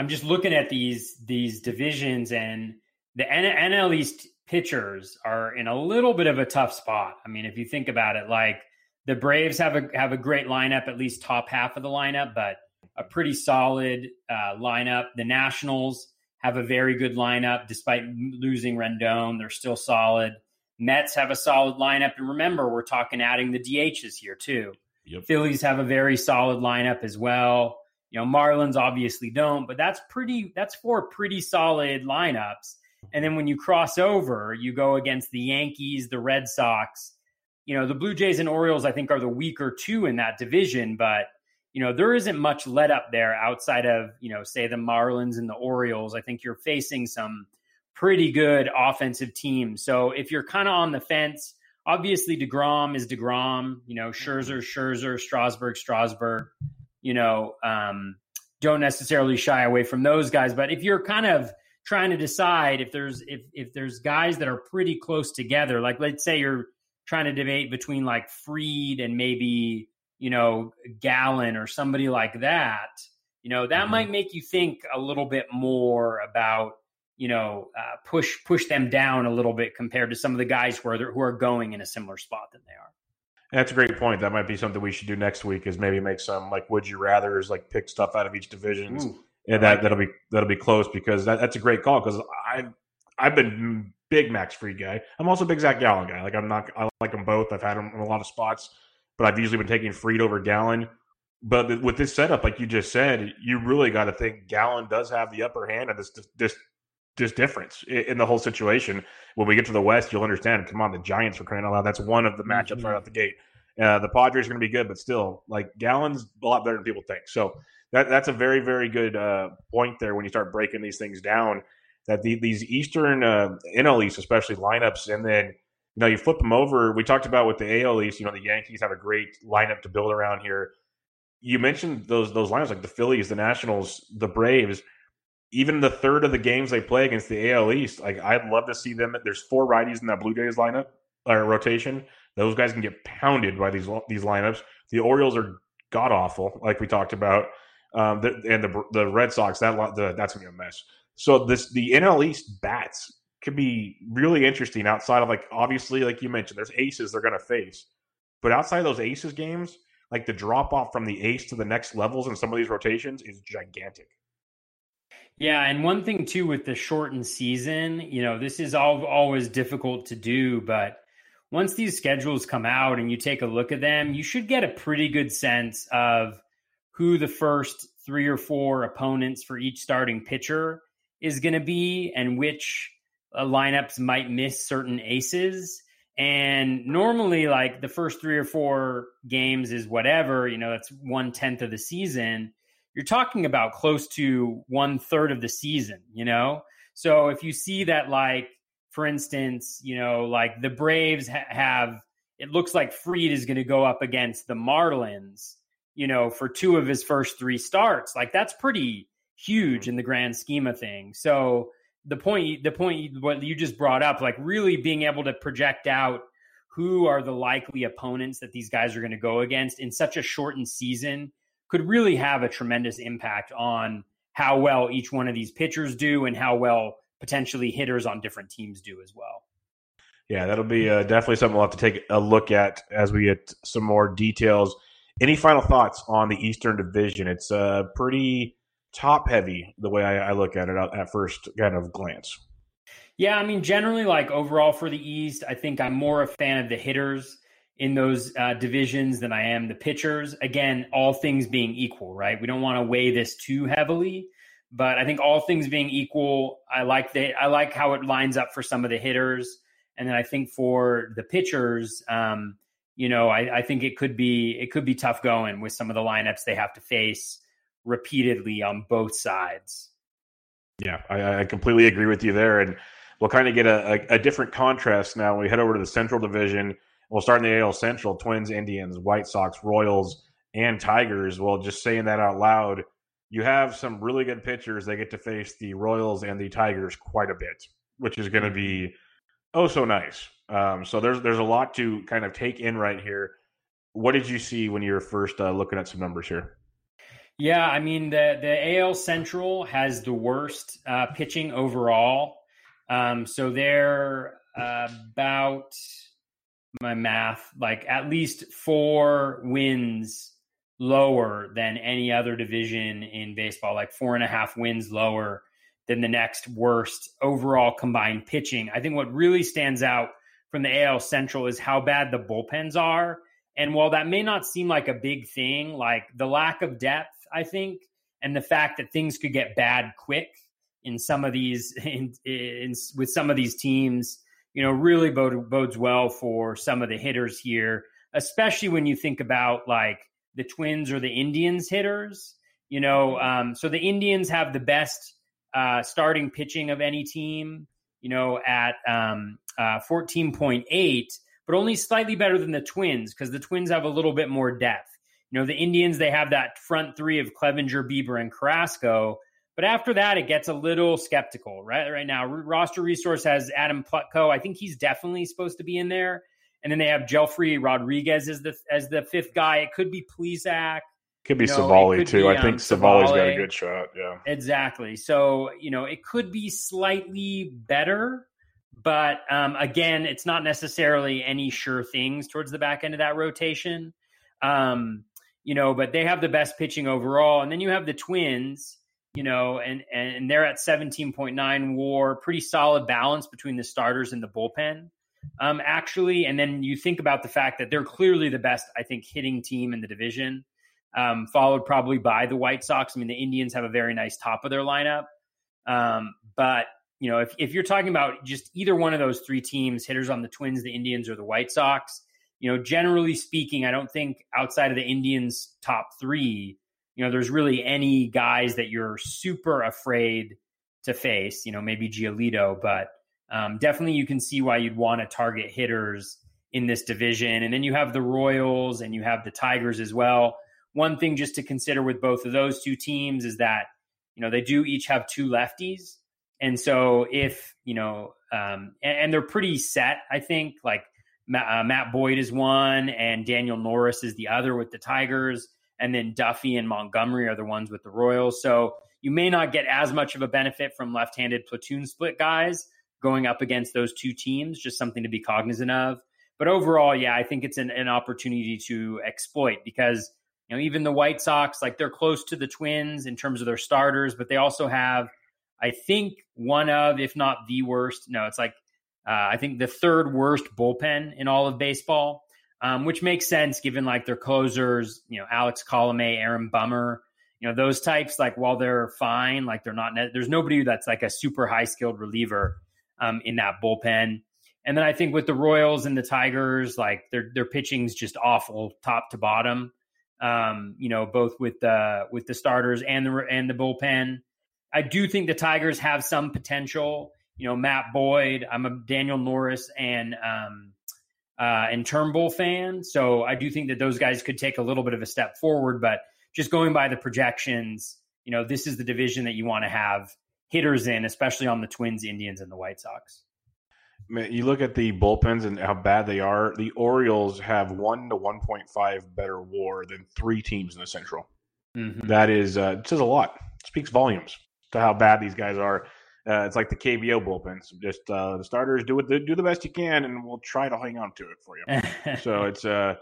I'm just looking at these these divisions and the NL East pitchers are in a little bit of a tough spot. I mean, if you think about it, like the Braves have a have a great lineup, at least top half of the lineup, but a pretty solid uh, lineup. The Nationals have a very good lineup despite losing Rendon; they're still solid. Mets have a solid lineup, and remember, we're talking adding the DHs here too. Yep. Phillies have a very solid lineup as well. You know, Marlins obviously don't, but that's pretty that's four pretty solid lineups. And then when you cross over, you go against the Yankees, the Red Sox. You know, the Blue Jays and Orioles, I think, are the weaker two in that division, but you know, there isn't much let up there outside of, you know, say the Marlins and the Orioles. I think you're facing some pretty good offensive teams. So if you're kind of on the fence, obviously DeGrom is DeGrom, you know, mm-hmm. Scherzer, Scherzer, Strasburg, Strasburg you know, um, don't necessarily shy away from those guys. But if you're kind of trying to decide if there's if if there's guys that are pretty close together, like let's say you're trying to debate between like Fried and maybe you know Gallen or somebody like that, you know, that mm-hmm. might make you think a little bit more about you know uh, push push them down a little bit compared to some of the guys who are who are going in a similar spot than they are. That's a great point. That might be something we should do next week. Is maybe make some like would you rather's, like pick stuff out of each division, Ooh, and that that'll be that'll be close because that, that's a great call because I I've been big Max Fried guy. I'm also a big Zach Gallen guy. Like I'm not I like them both. I've had them in a lot of spots, but I've usually been taking Fried over Gallen. But with this setup, like you just said, you really got to think Gallen does have the upper hand of this this this difference in the whole situation. When we get to the West, you'll understand. Come on, the Giants for crying out loud. That's one of the matchups mm-hmm. right out the gate. Uh, the Padres are going to be good, but still, like Gallen's a lot better than people think. So that that's a very very good uh, point there when you start breaking these things down. That the, these Eastern uh, NL East, especially lineups, and then you know you flip them over. We talked about with the AL East. You know the Yankees have a great lineup to build around here. You mentioned those those lines like the Phillies, the Nationals, the Braves even the third of the games they play against the AL East, like I'd love to see them. There's four righties in that Blue Jays lineup or rotation. Those guys can get pounded by these these lineups. The Orioles are god awful, like we talked about, um, the, and the the Red Sox that the, that's gonna be a mess. So this the NL East bats could be really interesting outside of like obviously like you mentioned, there's aces they're gonna face, but outside of those aces games, like the drop off from the ace to the next levels in some of these rotations is gigantic. Yeah, and one thing too with the shortened season, you know, this is all, always difficult to do, but once these schedules come out and you take a look at them, you should get a pretty good sense of who the first three or four opponents for each starting pitcher is going to be and which uh, lineups might miss certain aces. And normally, like the first three or four games is whatever, you know, that's one tenth of the season you're talking about close to one third of the season, you know? So if you see that, like, for instance, you know, like the Braves ha- have, it looks like Fried is going to go up against the Marlins, you know, for two of his first three starts. Like, that's pretty huge in the grand scheme of things. So the point, the point, what you just brought up, like really being able to project out who are the likely opponents that these guys are going to go against in such a shortened season could really have a tremendous impact on how well each one of these pitchers do and how well potentially hitters on different teams do as well. Yeah, that'll be uh, definitely something we'll have to take a look at as we get some more details. Any final thoughts on the Eastern Division? It's uh, pretty top heavy the way I, I look at it at first kind of glance. Yeah, I mean, generally, like overall for the East, I think I'm more a fan of the hitters in those uh, divisions than I am the pitchers. Again, all things being equal, right? We don't want to weigh this too heavily, but I think all things being equal, I like the I like how it lines up for some of the hitters, and then I think for the pitchers, um, you know, I, I think it could be it could be tough going with some of the lineups they have to face repeatedly on both sides. Yeah, I, I completely agree with you there, and we'll kind of get a, a, a different contrast now when we head over to the Central Division We'll start in the AL Central: Twins, Indians, White Sox, Royals, and Tigers. Well, just saying that out loud, you have some really good pitchers. They get to face the Royals and the Tigers quite a bit, which is going to be oh so nice. Um, so there's there's a lot to kind of take in right here. What did you see when you were first uh, looking at some numbers here? Yeah, I mean the the AL Central has the worst uh, pitching overall. Um, so they're uh, about my math, like at least four wins lower than any other division in baseball, like four and a half wins lower than the next worst overall combined pitching. I think what really stands out from the AL Central is how bad the bullpens are. And while that may not seem like a big thing, like the lack of depth, I think, and the fact that things could get bad quick in some of these, in, in with some of these teams, you know, really bode, bodes well for some of the hitters here, especially when you think about like the Twins or the Indians hitters. You know, um, so the Indians have the best uh, starting pitching of any team. You know, at um, uh, fourteen point eight, but only slightly better than the Twins because the Twins have a little bit more depth. You know, the Indians they have that front three of Clevinger, Bieber, and Carrasco but after that, it gets a little skeptical, right? Right now, roster resource has Adam Plutko. I think he's definitely supposed to be in there. And then they have Jefry Rodriguez as the as the fifth guy. It could be Plesac. Could be you know, Civale too. Be, I think um, Civale's got a good shot. Yeah, exactly. So you know, it could be slightly better, but um, again, it's not necessarily any sure things towards the back end of that rotation. Um, you know, but they have the best pitching overall. And then you have the Twins, you know, and and they're at 17.9 WAR, pretty solid balance between the starters and the bullpen. Um, actually, and then you think about the fact that they're clearly the best, I think, hitting team in the division, um, followed probably by the White Sox. I mean, the Indians have a very nice top of their lineup, um, but you know, if if you're talking about just either one of those three teams, hitters on the Twins, the Indians, or the White Sox, you know, generally speaking, I don't think outside of the Indians' top three, you know, there's really any guys that you're super afraid to face. You know, maybe Giolito, but um, definitely you can see why you'd want to target hitters in this division. And then you have the Royals and you have the Tigers as well. One thing just to consider with both of those two teams is that, you know, they do each have two lefties. And so if, you know, um, and, and, they're pretty set, I think, like uh, Matt Boyd is one and Daniel Norris is the other with the Tigers. And then Duffy and Montgomery are the ones with the Royals. So you may not get as much of a benefit from left handed platoon split guys going up against those two teams, just something to be cognizant of. But overall, yeah, I think it's an, an opportunity to exploit because, you know, even the White Sox, like they're close to the Twins in terms of their starters, but they also have I think one of, if not the worst, no, it's like uh, I think the third worst bullpen in all of baseball, um, which makes sense given like their closers, you know, Alex Colome, Aaron Bummer, you know, those types. Like while they're fine, like they're not. There's nobody that's like a super high skilled reliever um, in that bullpen. And then I think with the Royals and the Tigers, like their their pitching's just awful, top to bottom. Um, you know, both with the with the starters and the and the bullpen. I do think the Tigers have some potential. You know, Matt Boyd. I'm a Daniel Norris and um, uh, and Turnbull fan, so I do think that those guys could take a little bit of a step forward. But just going by the projections, you know, this is the division that you want to have hitters in, especially on the Twins, Indians, and the White Sox. Man, you look at the bullpens and how bad they are. The Orioles have one to one point five better WAR than three teams in the Central. Mm-hmm. That is uh, it says a lot. It speaks volumes to how bad these guys are. Uh, it's like the KBO bullpens. Just uh, the starters do it, do the best you can, and we'll try to hang on to it for you. so it's uh,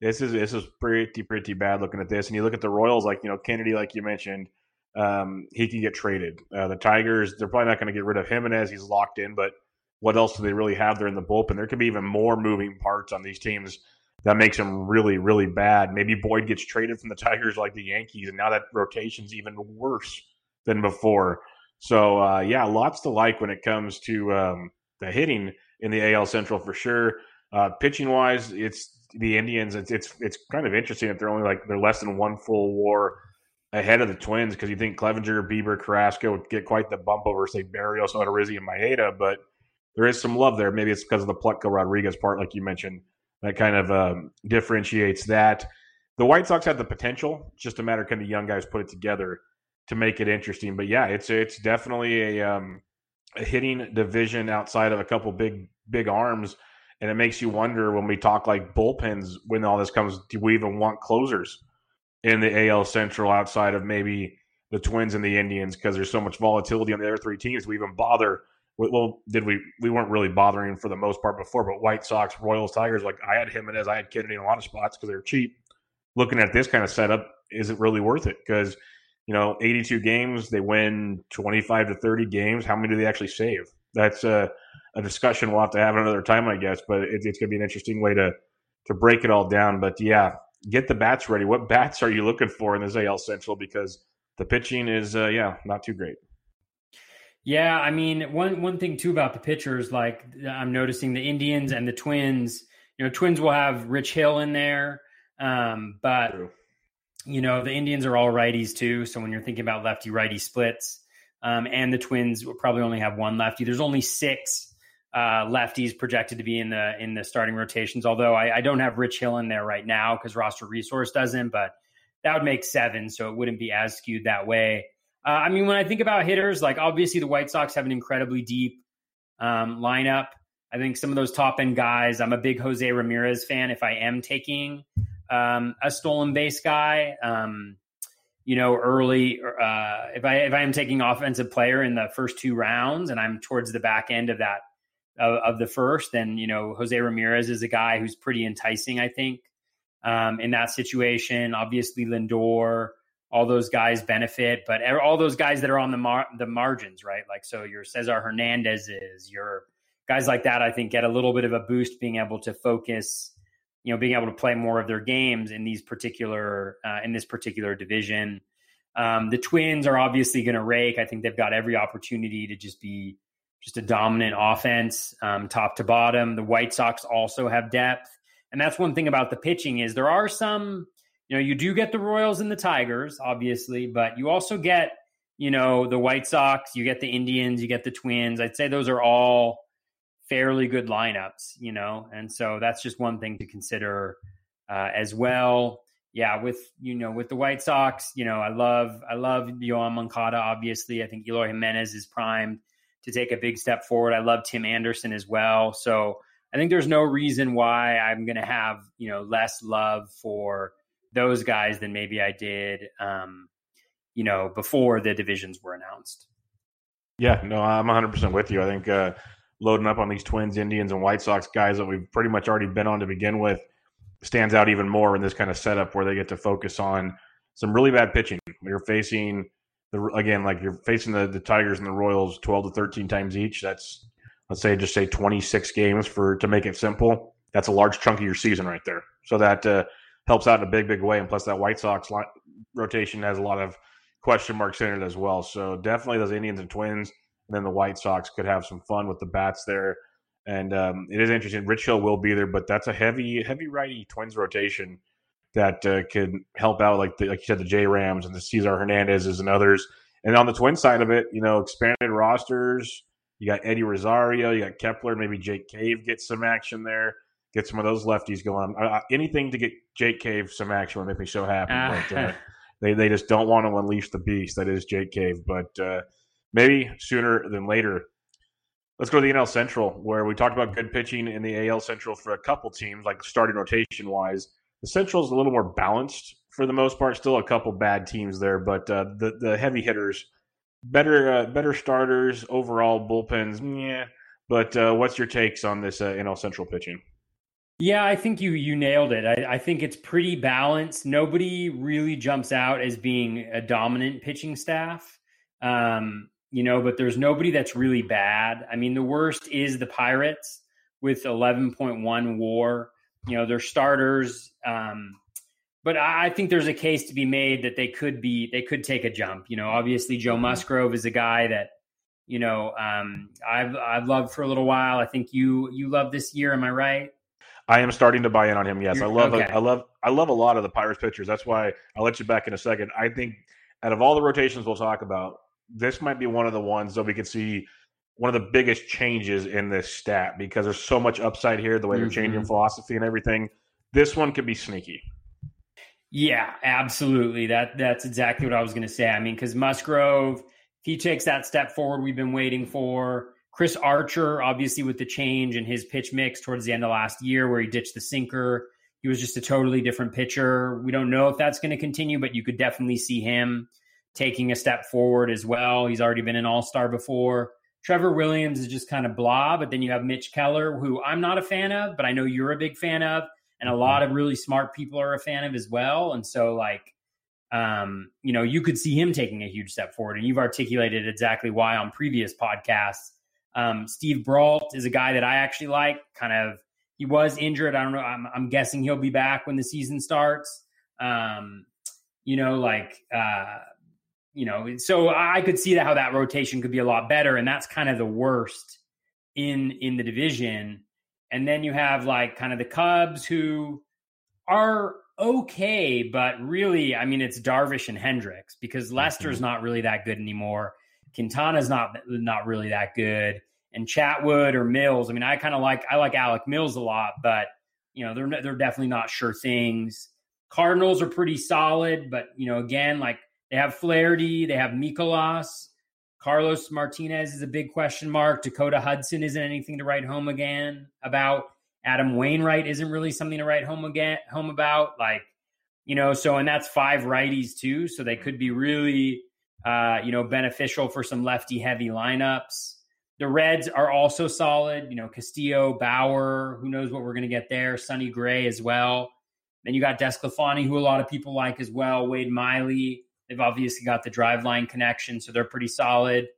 this is this is pretty pretty bad looking at this. And you look at the Royals, like you know Kennedy, like you mentioned, um, he can get traded. Uh, the Tigers, they're probably not going to get rid of him, and as he's locked in. But what else do they really have there in the bullpen? There could be even more moving parts on these teams that makes them really really bad. Maybe Boyd gets traded from the Tigers like the Yankees, and now that rotation's even worse than before. So uh, yeah, lots to like when it comes to um, the hitting in the AL Central for sure. Uh, pitching wise, it's the Indians. It's it's it's kind of interesting that they're only like they're less than one full WAR ahead of the Twins because you think Clevinger, Bieber, Carrasco would get quite the bump over say Berrios, Odorizzi, and Maeda, but there is some love there. Maybe it's because of the Plutko Rodriguez part, like you mentioned, that kind of um, differentiates that. The White Sox have the potential. Just a matter of can the young guys put it together to make it interesting. But yeah, it's it's definitely a um, a hitting division outside of a couple big big arms, and it makes you wonder when we talk like bullpens when all this comes. Do we even want closers in the AL Central outside of maybe the Twins and the Indians because there's so much volatility on the other three teams? We even bother? Well, did we? We weren't really bothering for the most part before, but White Sox, Royals, Tigers. Like I had Jimenez, I had Kennedy in a lot of spots because they were cheap. Looking at this kind of setup, is it really worth it? Because you know, 82 games, they win 25 to 30 games. How many do they actually save? That's a, a discussion we'll have to have another time, I guess. But it, it's going to be an interesting way to to break it all down. But yeah, get the bats ready. What bats are you looking for in this AL Central? Because the pitching is, uh, yeah, not too great. Yeah, I mean, one one thing too about the pitchers, like I'm noticing the Indians and the Twins. You know, Twins will have Rich Hill in there, um, but True you know, the Indians are all righties too. So when you're thinking about lefty righty splits, um, and the Twins will probably only have one lefty. There's only six uh, lefties projected to be in the in the starting rotations. Although I, I don't have Rich Hill in there right now because roster resource doesn't, but that would make seven, so it wouldn't be as skewed that way. Uh, I mean, when I think about hitters, like obviously the White Sox have an incredibly deep um, lineup. I think some of those top end guys. I'm a big Jose Ramirez fan. If I am taking um, a stolen base guy. Um, you know, early uh, if I if I am taking offensive player in the first two rounds and I'm towards the back end of that of, of, the first. And you know, Jose Ramirez is a guy who's pretty enticing, I think, um, in that situation. Obviously, Lindor, all those guys benefit, but all those guys that are on the mar- the margins, right? Like so, your Cesar Hernandez is your guys like that. I think get a little bit of a boost being able to focus. You know, being able to play more of their games in these particular uh, in this particular division. Um, the Twins are obviously going to rake. I think they've got every opportunity to just be just a dominant offense, um, top to bottom. The White Sox also have depth, and that's one thing about the pitching is there are some. You know, you do get the Royals and the Tigers, obviously, but you also get you know the White Sox, you get the Indians, you get the Twins. I'd say those are all fairly good lineups. You know, and so that's just one thing to consider uh, as well yeah, with you know with the White Sox, you know I love I love Yoan Moncada. Obviously, I think Eloy Jimenez is primed to take a big step forward. I love Tim Anderson as well. So I think there's no reason why I'm going to have you know less love for those guys than maybe I did, um, you know, before the divisions were announced. Yeah, no, I'm 100 percent with you. I think uh, loading up on these Twins, Indians, and White Sox guys that we've pretty much already been on to begin with stands out even more in this kind of setup where they get to focus on some really bad pitching. You're facing the again like you're facing the the Tigers and the Royals 12 to 13 times each. That's let's say just say 26 games for to make it simple. That's a large chunk of your season right there. So that uh, helps out in a big big way. And plus that White Sox rotation has a lot of question marks in it as well. So definitely those Indians and Twins, and then the White Sox could have some fun with the bats there. And um, it is interesting. Rich Hill will be there, but that's a heavy, heavy righty Twins rotation that uh, could help out, like the, like you said, the J Rams and the Cesar Hernandezes and others. And on the Twin side of it, you know, expanded rosters. You got Eddie Rosario, you got Kepler, maybe Jake Cave gets some action there. Get some of those lefties going. Uh, anything to get Jake Cave some action would make me so happy. Uh, but uh, they they just don't want to unleash the beast that is Jake Cave. But uh, maybe sooner than later Let's go to the NL Central, where we talked about good pitching in the AL Central for a couple teams, like starting rotation wise. The Central is a little more balanced for the most part. Still a couple bad teams there, but uh, the the heavy hitters, better uh, better starters overall. Bullpens, yeah. But uh, what's your takes on this uh, NL Central pitching? Yeah, I think you you nailed it. I, I, think it's pretty balanced. Nobody really jumps out as being a dominant pitching staff. Um, you know, but there's nobody that's really bad. I mean, the worst is the Pirates with 11.1 war. You know, their starters. Um, but I think there's a case to be made that they could be they could take a jump. You know, obviously Joe mm-hmm. Musgrove is a guy that you know um, I've I've loved for a little while. I think you you love this year. Am I right? I am starting to buy in on him. Yes, You're, I love okay. I love I love a lot of the Pirates pitchers. That's why I'll let you back in a second. I think out of all the rotations we'll talk about, this might be one of the ones that we could see one of the biggest changes in this stat because there's so much upside here, the way they're mm-hmm. changing philosophy and everything. This one could be sneaky. Yeah, absolutely. That that's exactly what I was going to say. I mean, because Musgrove, if he takes that step forward, we've been waiting for. Chris Archer, obviously, with the change in his pitch mix towards the end of last year, where he ditched the sinker, he was just a totally different pitcher. We don't know if that's going to continue, but you could definitely see him taking a step forward as well. He's already been an all star before. Trevor Williams is just kind of blah, but then you have Mitch Keller, who I'm not a fan of, but I know you're a big fan of, and a mm-hmm. lot of really smart people are a fan of as well. And so, like, um, you know, you could see him taking a huge step forward, and you've articulated exactly why on previous podcasts. Um, Steve Brault is a guy that I actually like. Kind of, he was injured. I don't know. I'm, I'm guessing he'll be back when the season starts. Um, you know, like uh, you know, so I could see that how that rotation could be a lot better, and that's kind of the worst in in the division. And then you have like kind of the Cubs who are okay, but really, I mean, it's Darvish and Hendricks because Lester's mm-hmm. not really that good anymore. Quintana's not not really that good, and Chatwood or Mills. I mean, I kind of like I like Alec Mills a lot, but you know, they're they're definitely not sure things. Cardinals are pretty solid, but you know, again, like they have Flaherty. They have Mikolas. Carlos Martinez is a big question mark. Dakota Hudson isn't anything to write home again about. Adam Wainwright isn't really something to write home again home about. Like, you know, so and that's five righties too. So they could be really uh, you know, beneficial for some lefty heavy lineups. The Reds are also solid. You know, Castillo, Bauer, who knows what we're going to get there. Sonny Gray as well. Then you got DeSclafani, who a lot of people like as well. Wade Miley. They've obviously got the driveline connection, so they're pretty solid.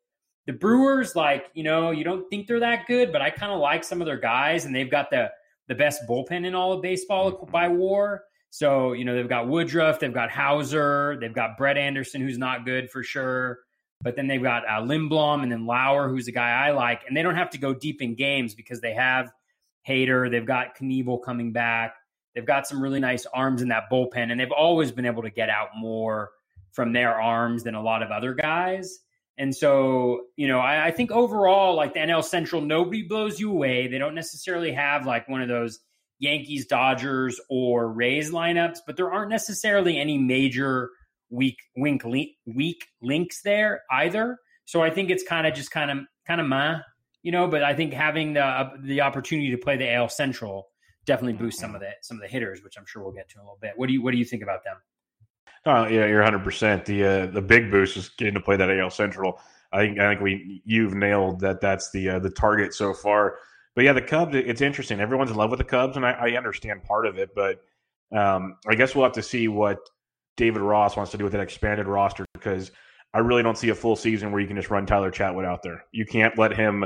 The Brewers, like, you know, you don't think they're that good, but I kind of like some of their guys, and they've got the the best bullpen in all of baseball by war. So, you know, they've got Woodruff, they've got Houser, they've got Brett Anderson, who's not good for sure. But then they've got uh, Lindblom and then Lauer, who's a guy I like. And they don't have to go deep in games because they have Hader, they've got Knebel coming back. They've got some really nice arms in that bullpen, and they've always been able to get out more from their arms than a lot of other guys. And so, you know, I, I, think overall, like the NL Central, nobody blows you away. They don't necessarily have like one of those Yankees, Dodgers, or Rays lineups, but there aren't necessarily any major weak wink weak links there either. So I think it's kind of just kind of kind of meh, you know. But I think having the uh, the opportunity to play the AL Central definitely boosts some of the some of the hitters, which I'm sure we'll get to in a little bit. What do you what do you think about them? Oh yeah, you're 100. percent The uh, the big boost is getting to play that AL Central. I think I think we you've nailed that. That's the uh, the target so far. But yeah, the Cubs. It's interesting. Everyone's in love with the Cubs, and I, I understand part of it. But um, I guess we'll have to see what David Ross wants to do with that expanded roster because I really don't see a full season where you can just run Tyler Chatwood out there. You can't let him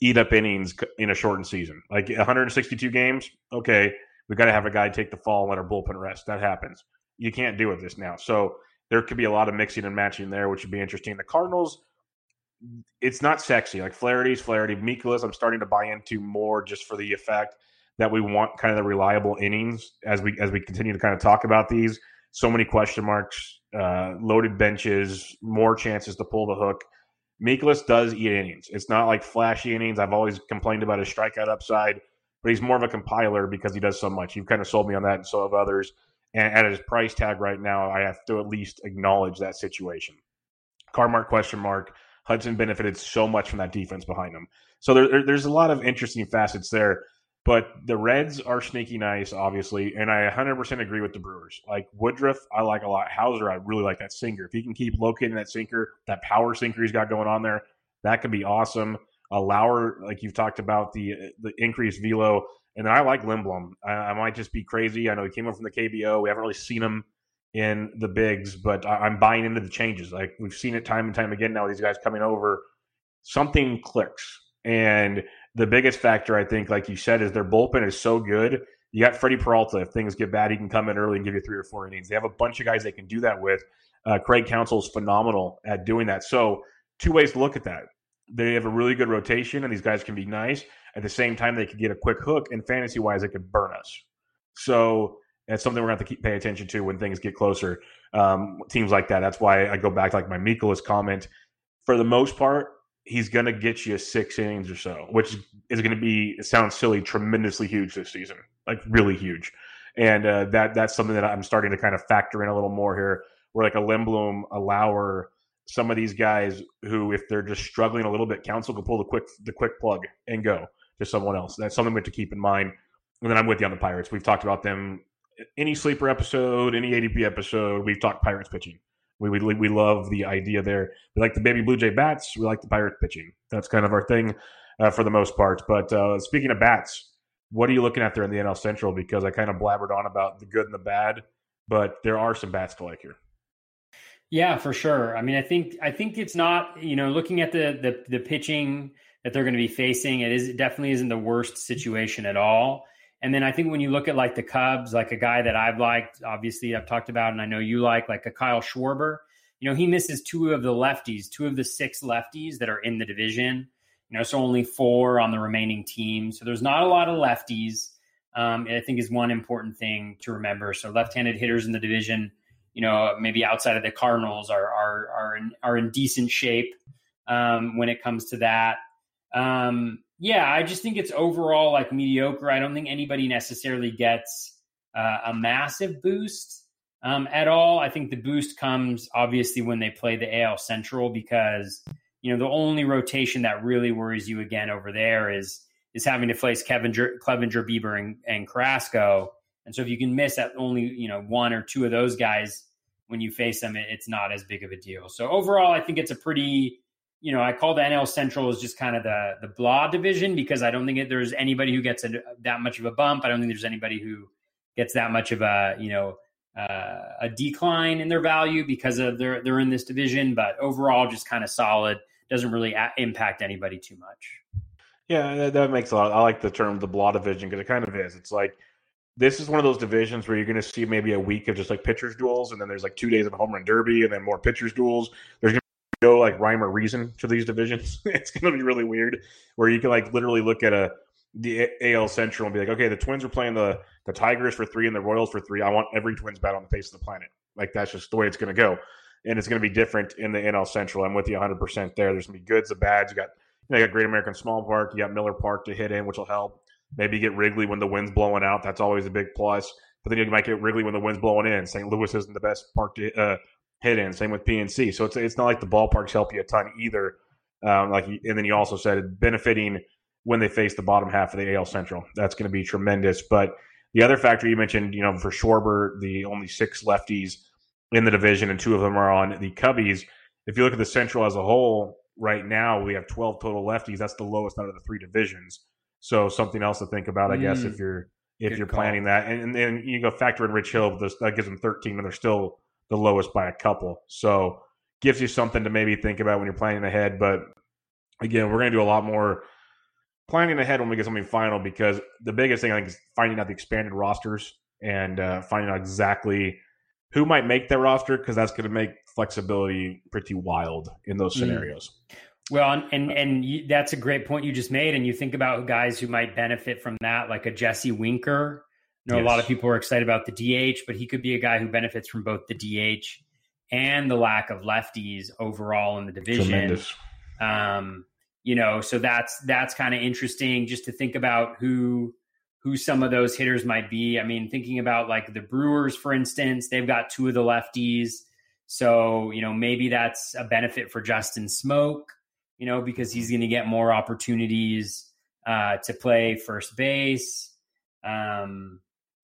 eat up innings in a shortened season. Like 162 games, okay, we got to have a guy take the fall and let our bullpen rest. That happens you can't do with this now. So there could be a lot of mixing and matching there, which would be interesting. The Cardinals, it's not sexy. Like Flaherty's Flaherty. Mikolas, I'm starting to buy into more just for the effect that we want kind of the reliable innings as we as we continue to kind of talk about these. So many question marks, uh, loaded benches, more chances to pull the hook. Mikolas does eat innings. It's not like flashy innings. I've always complained about his strikeout upside, but he's more of a compiler because he does so much. You've kind of sold me on that, and so have others. And at his price tag right now, I have to at least acknowledge that situation. Car mark question mark. Hudson benefited so much from that defense behind him. So there, there's a lot of interesting facets there. But the Reds are sneaky nice, obviously, and I 100% agree with the Brewers. Like Woodruff, I like a lot. Houser, I really like that sinker. If he can keep locating that sinker, that power sinker he's got going on there, that could be awesome. A Lauer, like you've talked about, the the increased velo. And then I like Lindblom. I, I, might just be crazy. I know he came up from the KBO. We haven't really seen him in the bigs, but I, am buying into the changes. Like we've seen it time and time again now. These guys coming over, something clicks. And the biggest factor, I think, like you said, is their bullpen is so good. You got Freddie Peralta. If things get bad, he can come in early and give you three or four innings. They have a bunch of guys they can do that with. Uh, Craig Counsell is phenomenal at doing that. So, two ways to look at that. They have a really good rotation, and these guys can be nice. At the same time, they could get a quick hook, and fantasy wise, it could burn us. So that's something we're going to have to keep pay attention to when things get closer. Um, teams like that. That's why I go back to like my Mikolas comment. For the most part, he's going to get you six innings or so, which is going to be. It sounds silly, tremendously huge this season, like really huge. And uh, that that's something that I'm starting to kind of factor in a little more here. Where like a Lindblom, a Lauer, some of these guys who, if they're just struggling a little bit, Counsell can pull the quick the quick plug and go to someone else. That's something we have to keep in mind. And then I'm with you on the Pirates. We've talked about them any sleeper episode, any ADP episode. We've talked Pirates pitching. We, we we love the idea there. We like the baby Blue Jay bats. We like the Pirates pitching. That's kind of our thing uh, for the most part. But uh, speaking of bats, what are you looking at there in the NL Central? Because I kind of blabbered on about the good and the bad, but there are some bats to like here. Yeah, for sure. I mean, I think I think it's not you know looking at the the, the pitching that they're going to be facing. It is it definitely isn't the worst situation at all. And then I think when you look at like the Cubs, like a guy that I've liked, obviously I've talked about, and I know you like, like a Kyle Schwarber. You know, he misses two of the lefties, two of the six lefties that are in the division. You know, so only four on the remaining team. So there's not a lot of lefties. Um, I think is one important thing to remember. So left-handed hitters in the division, you know, maybe outside of the Cardinals are are are in, are in decent shape um, when it comes to that. Um, yeah, I just think it's overall like mediocre. I don't think anybody necessarily gets uh, a massive boost um, at all. I think the boost comes obviously when they play the AL Central because you know the only rotation that really worries you again over there is is having to face Clevinger, Clevinger Bieber, and, and Carrasco. And so if you can miss at only you know one or two of those guys when you face them, it, it's not as big of a deal. So overall, I think it's a pretty you know, I call the NL Central as just kind of the the blah division because I don't think there's anybody who gets a, that much of a bump. I don't think there's anybody who gets that much of a you know uh, a decline in their value because of their they're in this division. But overall, just kind of solid. Doesn't really a- impact anybody too much. Yeah, that, that makes a lot. I like the term the blah division because it kind of is. It's like this is one of those divisions where you're going to see maybe a week of just like pitchers duels, and then there's like two days of home run derby, and then more pitchers duels. There's go like rhyme or reason to these divisions. it's going to be really weird, where you can like literally look at a the AL Central and be like, okay, the Twins are playing the the Tigers for three and the Royals for three. I want every Twins bat on the face of the planet. Like that's just the way it's going to go, and it's going to be different in the NL Central. I'm with you 100 percent there. There's going to be goods, the bads. You got you, know, you got Great American Small Park. You got Miller Park to hit in, which will help. Maybe get Wrigley when the wind's blowing out. That's always a big plus. But then you might get Wrigley when the wind's blowing in. St. Louis isn't the best park to uh, hit in. Same with PNC. So it's it's not like the ballparks help you a ton either. Um, like and then you also said benefiting when they face the bottom half of the AL Central. That's going to be tremendous. But the other factor you mentioned, you know, for Schwarber, the only six lefties in the division, and two of them are on the Cubbies. If you look at the Central as a whole, right now we have 12 total lefties. That's the lowest out of the three divisions. So something else to think about, I mm, guess, if you're if you're call. planning that, and, then you go factor in Rich Hill, that gives them 13, and they're still the lowest by a couple. So gives you something to maybe think about when you're planning ahead. But again, we're going to do a lot more planning ahead when we get something final because the biggest thing I think is finding out the expanded rosters and uh, finding out exactly who might make their roster because that's going to make flexibility pretty wild in those mm. scenarios. Mm. Well, and and you, that's a great point you just made. And you think about guys who might benefit from that, like a Jesse Winker. Know, yes. a lot of people are excited about the DH, but he could be a guy who benefits from both the DH and the lack of lefties overall in the division. Tremendous. Um, you know, so that's that's kind of interesting just to think about who who some of those hitters might be. I mean, thinking about like the Brewers, for instance, they've got two of the lefties. So, you know, maybe that's a benefit for Justin Smoak, you know, because he's going to get more opportunities uh, to play first base. Um,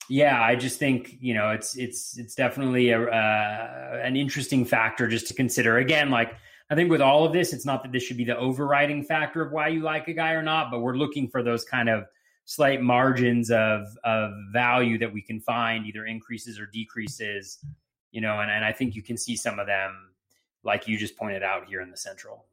yeah, I just think you know it's it's it's definitely a, uh, an interesting factor just to consider. Again, like I think with all of this, it's not that this should be the overriding factor of why you like a guy or not, but we're looking for those kind of slight margins of of value that we can find, either increases or decreases. You know, and, and I think you can see some of them, like you just pointed out here in the central.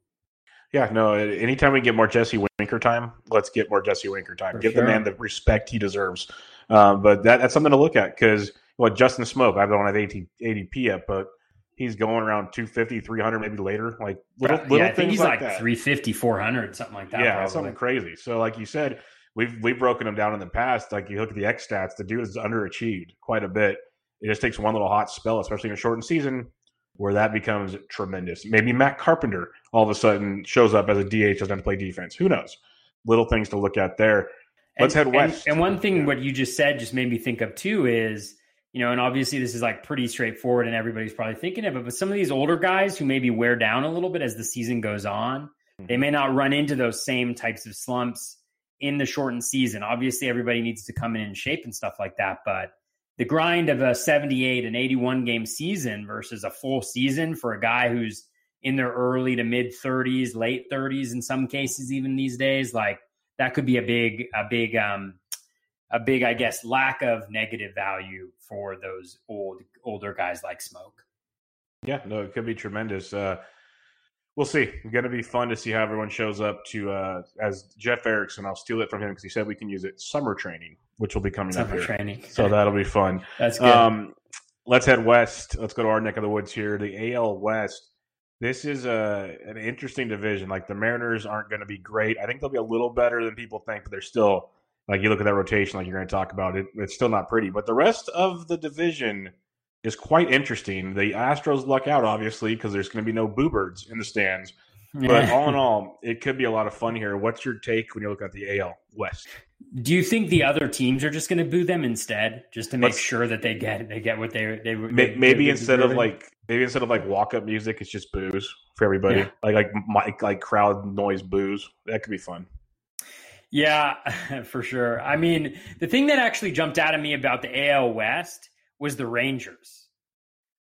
Yeah, no. Anytime we get more Jesse Winker time, let's get more Jesse Winker time. For Give sure. the man the respect he deserves. Um, but that, that's something to look at because what well, Justin Smoak, I don't have 80, ADP yet, but he's going around 250, 300, maybe later. Like little, little yeah, things he's like, like that. 350, 400, something like that. Yeah, probably. something crazy. So, like you said, we've we've broken him down in the past. Like you look at the X stats, the dude is underachieved quite a bit. It just takes one little hot spell, especially in a shortened season, where that becomes tremendous. Maybe Matt Carpenter all of a sudden shows up as a DH doesn't play defense. Who knows? Little things to look at there. Let's and, head west. And, and one thing, yeah. what you just said, just made me think of too is, you know, and obviously this is like pretty straightforward, and everybody's probably thinking of it. But some of these older guys who maybe wear down a little bit as the season goes on, mm-hmm. they may not run into those same types of slumps in the shortened season. Obviously, everybody needs to come in in shape and stuff like that, but the grind of a 78 and 81 game season versus a full season for a guy who's in their early to mid 30s, late 30s in some cases even these days, like that could be a big a big um a big I guess lack of negative value for those old older guys like Smoak. Yeah, no, it could be tremendous. Uh we'll see. It's going to be fun to see how everyone shows up to uh, as Jeff Erickson. I'll steal it from him because he said we can use it. Summer training, which will be coming summer up here. training. So that'll be fun. That's good. Um, let's head west. Let's go to our neck of the woods here, the AL West. This is a an interesting division. Like the Mariners aren't going to be great. I think they'll be a little better than people think, but they're still like you look at that rotation, like you're going to talk about it. It's still not pretty. But the rest of the division is quite interesting. The Astros luck out, obviously, because there's going to be no boo birds in the stands. But all in all, it could be a lot of fun here. What's your take when you look at the AL West? Do you think the other teams are just going to boo them instead, just to make Let's, sure that they get they get what they they, they maybe instead of like maybe instead of like walk up music, it's just boos for everybody, yeah. like like like like crowd noise boos. That could be fun. Yeah, for sure. I mean, the thing that actually jumped out at me about the AL West was the Rangers.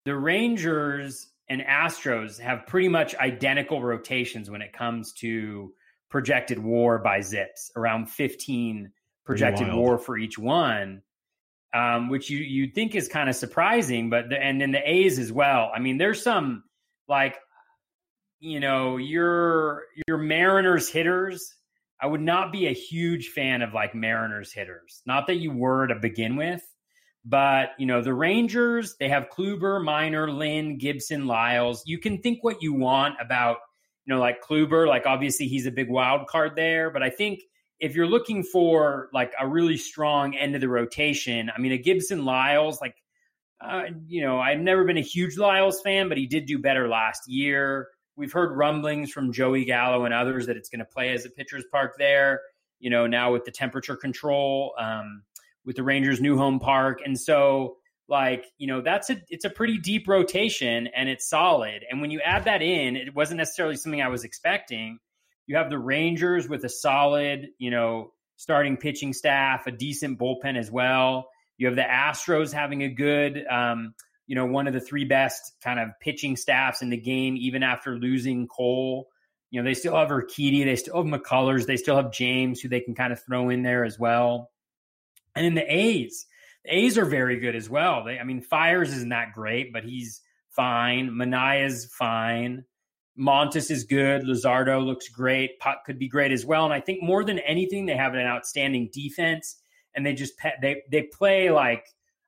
The Rangers and Astros have pretty much identical rotations when it comes to projected WAR by ZiPS, around 15 projected WAR for each one, um, which you you think is kind of surprising. But the, and then the A's as well. I mean, there's some like you know your your Mariners hitters. I would not be a huge fan of like Mariners hitters. Not that you were to begin with, but you know, the Rangers, they have Kluber, Minor, Lynn, Gibson, Lyles. You can think what you want about, you know, like Kluber, like obviously he's a big wild card there, but I think if you're looking for like a really strong end of the rotation, I mean, a Gibson Lyles, like, uh, you know, I've never been a huge Lyles fan, but he did do better last year. We've heard rumblings from Joey Gallo and others that it's going to play as a pitcher's park there. You know, now with the temperature control. Um, with the Rangers' new home park. And so, like, you know, that's a it's a pretty deep rotation and it's solid. And when you add that in, it wasn't necessarily something I was expecting. You have the Rangers with a solid, you know, starting pitching staff, a decent bullpen as well. You have the Astros having a good, um, you know, one of the three best kind of pitching staffs in the game, even after losing Cole. You know, they still have Urquidy, they still have McCullers, they still have James, who they can kind of throw in there as well. And then the A's, the A's are very good as well. They, I mean, Fiers isn't that great, but he's fine. Manaea's fine. Montas is good. Luzardo looks great. Puk could be great as well. And I think more than anything, they have an outstanding defense, and they just they they play like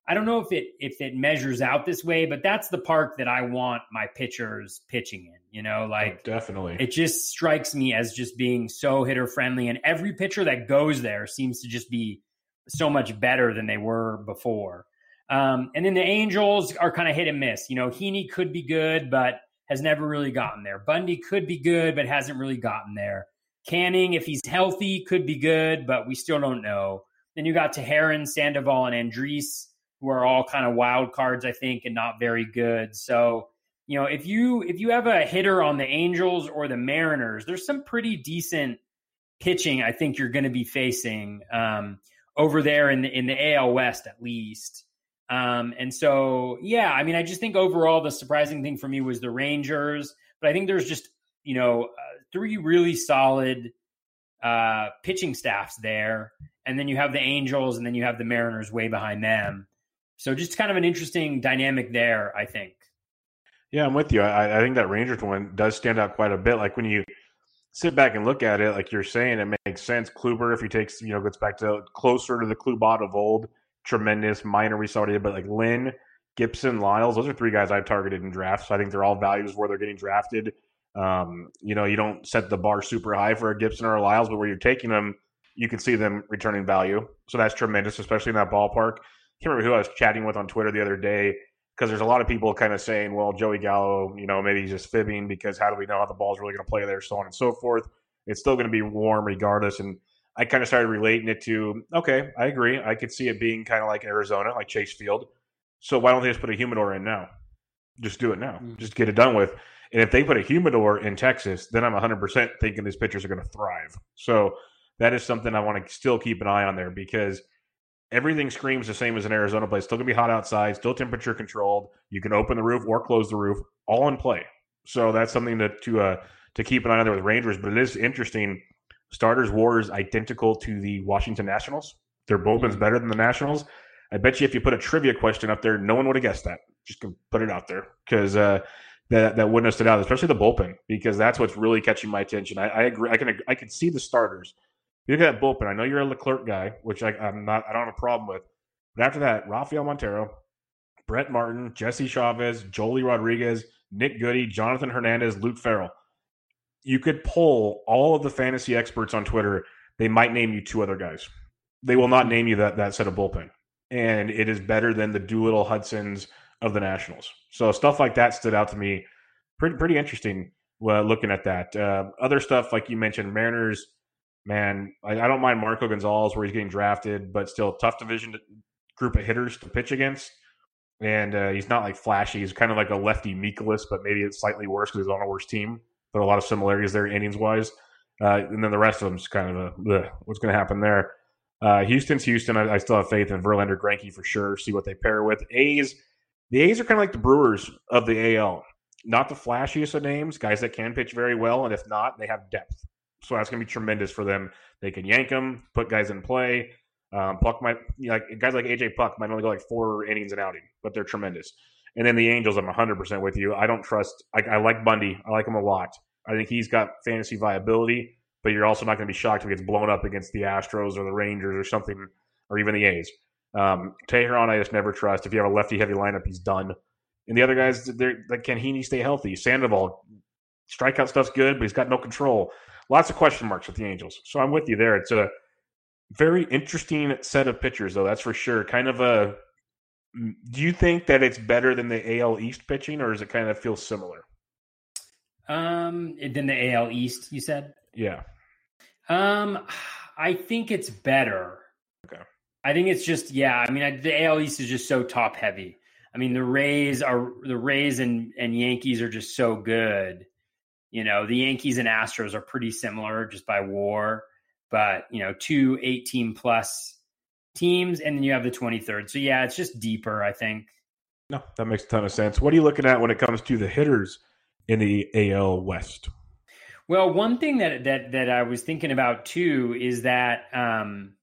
I don't know if it if it measures out this way, but that's the park that I want my pitchers pitching in. You know, oh, like oh, definitely, it just strikes me as just being so hitter friendly, and every pitcher that goes there seems to just be so much better than they were before. Um, and then the Angels are kind of hit and miss. You know, Heaney could be good, but has never really gotten there. Bundy could be good, but hasn't really gotten there. Canning, if he's healthy, could be good, but we still don't know. Then you got Teheran, Sandoval, and Andriese, who are all kind of wild cards, I think, and not very good. So, you know, if you if you have a hitter on the Angels or the Mariners, there's some pretty decent pitching I think you're going to be facing. Um, over there in the in the AL West at least. Um, and so, yeah, I mean, I just think overall the surprising thing for me was the Rangers, but I think there's just you know uh, three really solid uh, pitching staffs there, and then you have the Angels, and then you have the Mariners way behind them. So just kind of an interesting dynamic there, I think. Yeah, I'm with you. I, I think that Rangers one does stand out quite a bit. Like when you sit back and look at it, like you're saying, it makes sense. Kluber, if he takes, you know, gets back to closer to the Klubot of old, tremendous minor we saw but like Lynn, Gibson, Lyles, those are three guys I've targeted in drafts. So I think they're all values where they're getting drafted. Um, you know, you don't set the bar super high for a Gibson or a Lyles, but where you're taking them, you can see them returning value. So that's tremendous, especially in that ballpark. I can't remember who I was chatting with on Twitter the other day because there's a lot of people kind of saying, well, Joey Gallo, you know, maybe he's just fibbing because how do we know how the ball's really going to play there, so on and so forth. It's still going to be warm regardless. And I kind of started relating it to, okay, I agree. I could see it being kind of like Arizona, like Chase Field. So why don't they just put a humidor in now? Just do it now. Mm-hmm. Just get it done with. And if they put a humidor in Texas, then I'm 100% thinking these pitchers are going to thrive. So that is something I want to still keep an eye on there because – everything screams the same as an Arizona place. Still gonna be hot outside, still temperature controlled. You can open the roof or close the roof, all in play. So that's something to to uh, to keep an eye on there with Rangers. But it is interesting. Starters WAR is identical to the Washington Nationals. Their bullpen's mm-hmm. better than the Nationals. I bet you if you put a trivia question up there, no one would have guessed that. Just put it out there because uh, that that wouldn't have stood out, especially the bullpen, because that's what's really catching my attention. I, I agree. I can I can see the starters you look at that bullpen. I know you're a Leclerc guy, which I, am not. I don't have a problem with. But after that, Rafael Montero, Brett Martin, Jesse Chavez, Joely Rodriguez, Nick Goody, Jonathan Hernandez, Luke Farrell. You could pull all of the fantasy experts on Twitter. They might name you two other guys. They will not name you that that set of bullpen, and it is better than the Doolittle Hudsons of the Nationals. So stuff like that stood out to me. Pretty pretty interesting. Uh, looking at that, uh, other stuff like you mentioned, Mariners man, I, I, don't mind Marco Gonzalez where he's getting drafted, but still tough division to, group of hitters to pitch against. And uh, he's not like flashy. He's kind of like a lefty Mikolas, but maybe it's slightly worse because he's on a worse team. But a lot of similarities there, innings wise. Uh, and then the rest of them's kind of a what's going to happen there. Uh, Houston's Houston. I, I, still have faith in Verlander, Greinke for sure. See what they pair with. A's. The A's are kind of like the Brewers of the AL. not the flashiest of names, guys that can pitch very well, and if not, they have depth. So that's going to be tremendous for them. They can yank them, put guys in play. Um, Puk might you know, like guys like AJ Puk might only go like four innings an outing, but they're tremendous. And then the Angels, I'm 100 percent with you. I don't trust. I, I like Bundy. I like him a lot. I think he's got fantasy viability, but you're also not going to be shocked if he gets blown up against the Astros or the Rangers or something, or even the A's. Um, Teheran, I just never trust. If you have a lefty heavy lineup, he's done. And the other guys, they're like, can Heaney stay healthy? Sandoval, strikeout stuff's good, but he's got no control. Lots of question marks with the Angels. So I'm with you there. It's a very interesting set of pitchers, though. That's for sure. Kind of a. Do you think that it's better than the AL East pitching, or does it kind of feel similar? Um, than the AL East, you said? Yeah. Um, I think it's better. Okay. I think it's just yeah. I mean, I, the AL East is just so top heavy. I mean, the Rays are the Rays and and Yankees are just so good. You know, the Yankees and Astros are pretty similar just by WAR, but you know, two 18 plus teams, and then you have the 23rd. So yeah, it's just deeper. I think. No, that makes a ton of sense. What are you looking at when it comes to the hitters in the AL West? Well, one thing that that that I was thinking about too is that um,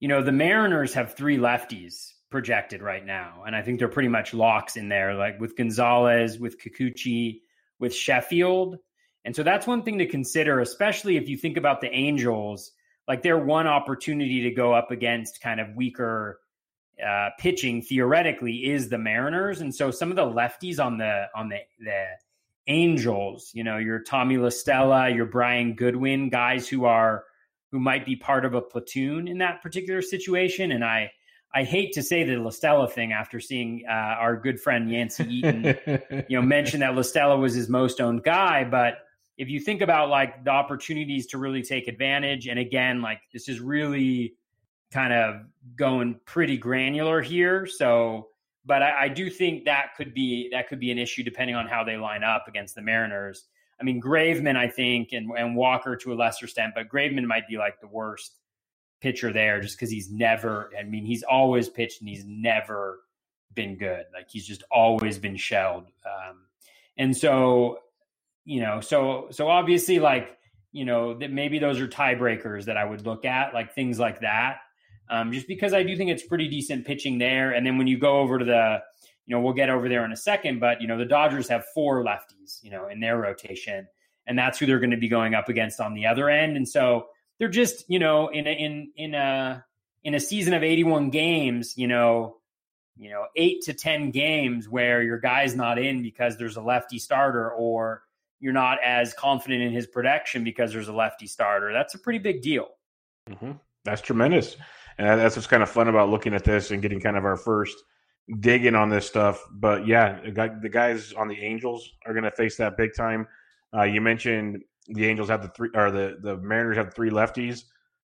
you know the Mariners have three lefties projected right now, and I think they're pretty much locks in there, like with Gonzalez, with Kikuchi, with Sheffield, and so that's one thing to consider, especially if you think about the Angels. Like their one opportunity to go up against kind of weaker uh, pitching theoretically is the Mariners, and so some of the lefties on the on the the Angels, you know, your Tommy La Stella, your Brian Goodwin, guys who are who might be part of a platoon in that particular situation. And I I hate to say the La Stella thing after seeing uh, our good friend Yancey Eaton, you know, mention that La Stella was his most owned guy. But if you think about like the opportunities to really take advantage, and again, like this is really kind of going pretty granular here. So but I, I, do think that could be that could be an issue depending on how they line up against the Mariners. I mean, Graveman, I think, and, and Walker to a lesser extent, but Graveman might be like the worst pitcher there just because he's never. I mean, he's always pitched and he's never been good. Like he's just always been shelled. Um, and so, you know, so so obviously, like you know, that maybe those are tiebreakers that I would look at, like things like that um, just because I do think it's pretty decent pitching there. And then when you go over to the, you know, we'll get over there in a second, but you know, the Dodgers have four lefties, you know, in their rotation, and that's who they're going to be going up against on the other end. And so they're just, you know, in a, in in a in a season of 81 games, you know, you know, eight to 10 games where your guy's not in because there's a lefty starter or you're not as confident in his production because there's a lefty starter. That's a pretty big deal. Mm-hmm. That's tremendous and that's what's kind of fun about looking at this and getting kind of our first digging on this stuff. But yeah, the guys on the Angels are going to face that big time. Uh, you mentioned the Angels have the three, or the the Mariners have three lefties.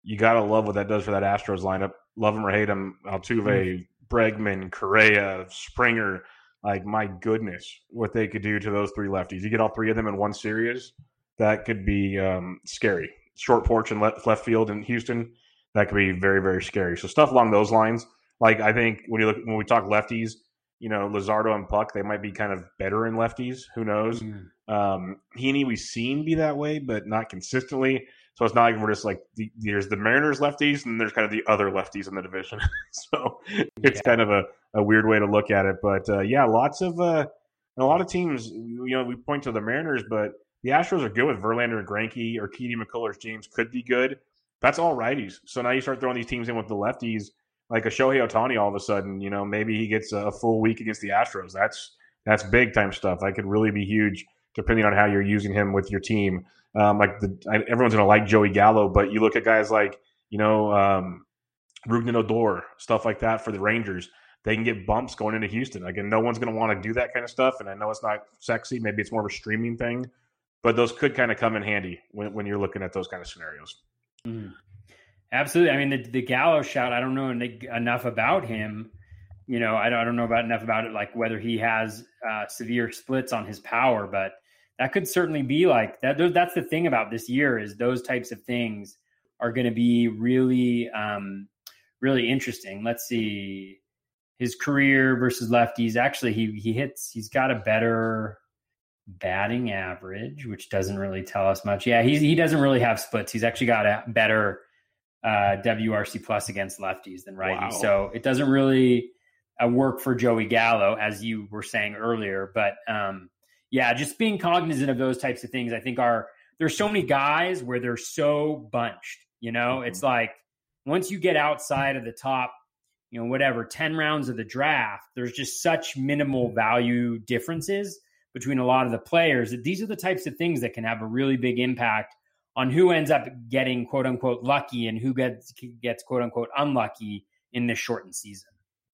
You gotta love what that does for that Astros lineup. Love them or hate them, Altuve, mm-hmm. Bregman, Correa, Springer. Like my goodness, what they could do to those three lefties. You get all three of them in one series, that could be um, scary. Short porch and left, left field in Houston that could be very very scary. So stuff along those lines. Like I think when you look when we talk lefties, you know Luzardo and Puk, they might be kind of better in lefties. Who knows? Mm. Um, Heaney we've seen be that way, but not consistently. So it's not like we're just like the, there's the Mariners lefties and there's kind of the other lefties in the division. so it's yeah. kind of a, a weird way to look at it. But uh, yeah, lots of uh, a lot of teams. You know, we point to the Mariners, but the Astros are good with Verlander and Greinke or Keedy McCullers. James could be good that's all righties. So now you start throwing these teams in with the lefties, like a Shohei Ohtani. All of a sudden, you know, maybe he gets a full week against the Astros. That's that's big time stuff. That could really be huge, depending on how you're using him with your team. Um, like the everyone's gonna like Joey Gallo, but you look at guys like you know um, Rougned Odor, stuff like that for the Rangers. They can get bumps going into Houston. Again, no one's going to want to do that kind of stuff. And I know it's not sexy. Maybe it's more of a streaming thing, but those could kind of come in handy when, when you're looking at those kind of scenarios. Mm. Absolutely. I mean, the, the Gallo shout, I don't know enough about him. You know, I don't, I don't know about enough about it, like whether he has uh, severe splits on his power, but that could certainly be like that. That's the thing about this year is those types of things are going to be really, um, really interesting. Let's see his career versus lefties. Actually, he he hits. He's got a better batting average, which doesn't really tell us much. Yeah, he he doesn't really have splits. He's actually got a better uh, WRC plus against lefties than righties. Wow. So it doesn't really uh, work for Joey Gallo, as you were saying earlier. But um, yeah, just being cognizant of those types of things, I think are there's so many guys where they're so bunched. You know, mm-hmm. it's like once you get outside of the top, you know, whatever ten rounds of the draft, there's just such minimal value differences between a lot of the players that these are the types of things that can have a really big impact on who ends up getting quote unquote lucky and who gets gets quote unquote unlucky in this shortened season.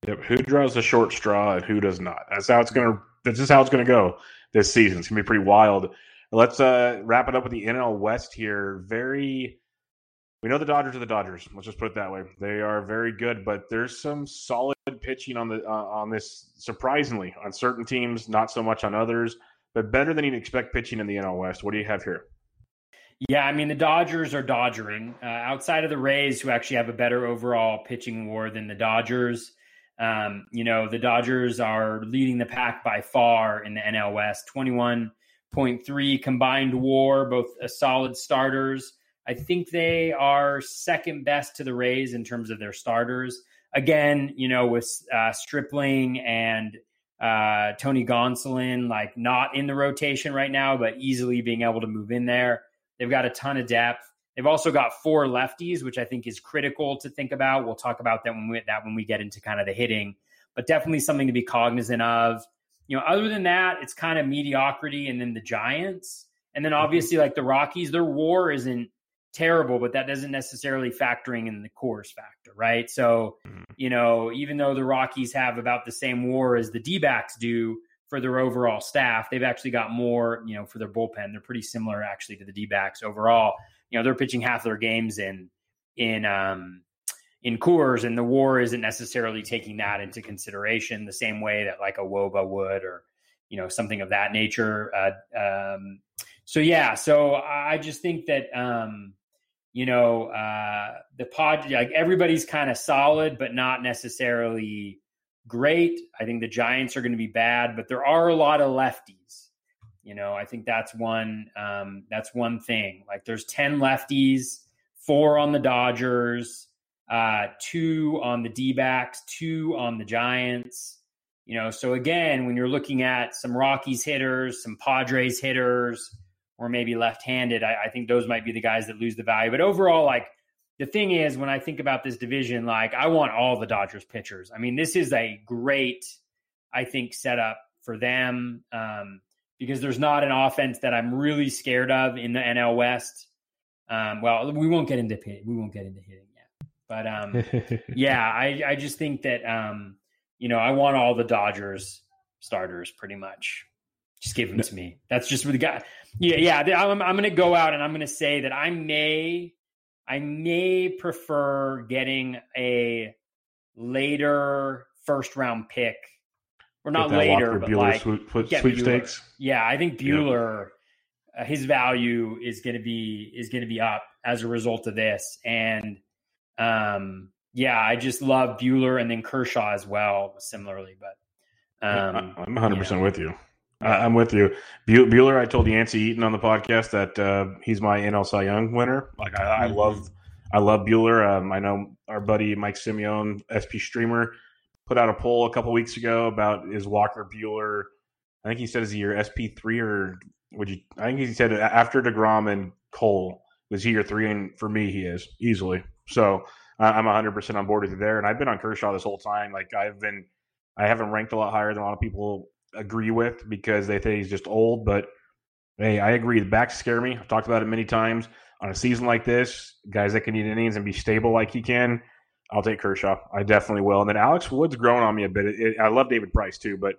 Yep. Who draws the short straw and who does not? That's how it's gonna. That's just how it's gonna go this season. It's gonna be pretty wild. Let's uh, wrap it up with the NL West here. Very. We know the Dodgers are the Dodgers. Let's just put it that way. They are very good, but there's some solid pitching on the uh, on this. Surprisingly, on certain teams, not so much on others, but better than you'd expect pitching in the NL West. What do you have here? Yeah, I mean the Dodgers are dodgering. Uh, outside of the Rays, who actually have a better overall pitching WAR than the Dodgers, um, you know, the Dodgers are leading the pack by far in the NL West, 21.3 combined war, both a solid starters. I think they are second best to the Rays in terms of their starters. Again, you know, with uh, Stripling and uh, Tony Gonsolin, like not in the rotation right now, but easily being able to move in there. They've got a ton of depth. They've also got four lefties, which I think is critical to think about. We'll talk about that when we that when we get into kind of the hitting, but definitely something to be cognizant of. You know, other than that, it's kind of mediocrity, and then the Giants, and then mm-hmm. obviously like the Rockies, their WAR isn't terrible, but that doesn't necessarily factoring in the Coors factor, right? So, mm-hmm. you know, even though the Rockies have about the same WAR as the D backs do for their overall staff, they've actually got more, you know, for their bullpen. They're pretty similar actually to the D backs overall you know they're pitching half their games in in um in Coors, and the WAR isn't necessarily taking that into consideration the same way that like a wOBA would, or you know something of that nature. Uh, um, so yeah, so I just think that um, you know uh, the pod like everybody's kind of solid, but not necessarily great. I think the Giants are going to be bad, but there are a lot of lefties. You know, I think that's one um, that's one thing. Like there's 10 lefties, four on the Dodgers, uh, two on the D backs, two on the Giants. You know, so again, when you're looking at some Rockies hitters, some Padres hitters, or maybe left-handed, I, I think those might be the guys that lose the value. But overall, like the thing is, when I think about this division, like I want all the Dodgers pitchers. I mean, this is a great, I think, setup for them. Um, because there's not an offense that I'm really scared of in the NL West. Um, well, we won't get into we won't get into hitting yet, but um, yeah, I, I just think that um, you know I want all the Dodgers starters pretty much. Just give them to me. That's just what the guy. Yeah, yeah. I'm, I'm going to go out and I'm going to say that I may, I may prefer getting a later first round pick or not later, but like sweep, sweepstakes. Yeah, I think Buehler, uh, his value is going to be is going to be up as a result of this, and um, yeah, I just love Buehler and then Kershaw as well, similarly. But um, I'm 100 percent with you. I'm with you, Bueller. I told Yancey Eaton on the podcast that uh, he's my NL Cy Young winner. Like I, I mm-hmm. love, I love Buehler. Um, I know our buddy Mike Simeone, SP streamer put out a poll a couple weeks ago about is Walker Buehler. I think he said is he your SP three or would you? I think he said after deGrom and Cole was he your three, and for me he is easily. So I'm 100 percent on board with you there. And I've been on Kershaw this whole time. Like I've been, I haven't ranked a lot higher than a lot of people agree with because they think he's just old. But hey, I agree. The backs scare me. I've talked about it many times. On a season like this, guys that can eat innings and be stable like he can, I'll take Kershaw. I definitely will. And then Alex Wood's grown on me a bit. It, it, I love David Price too, but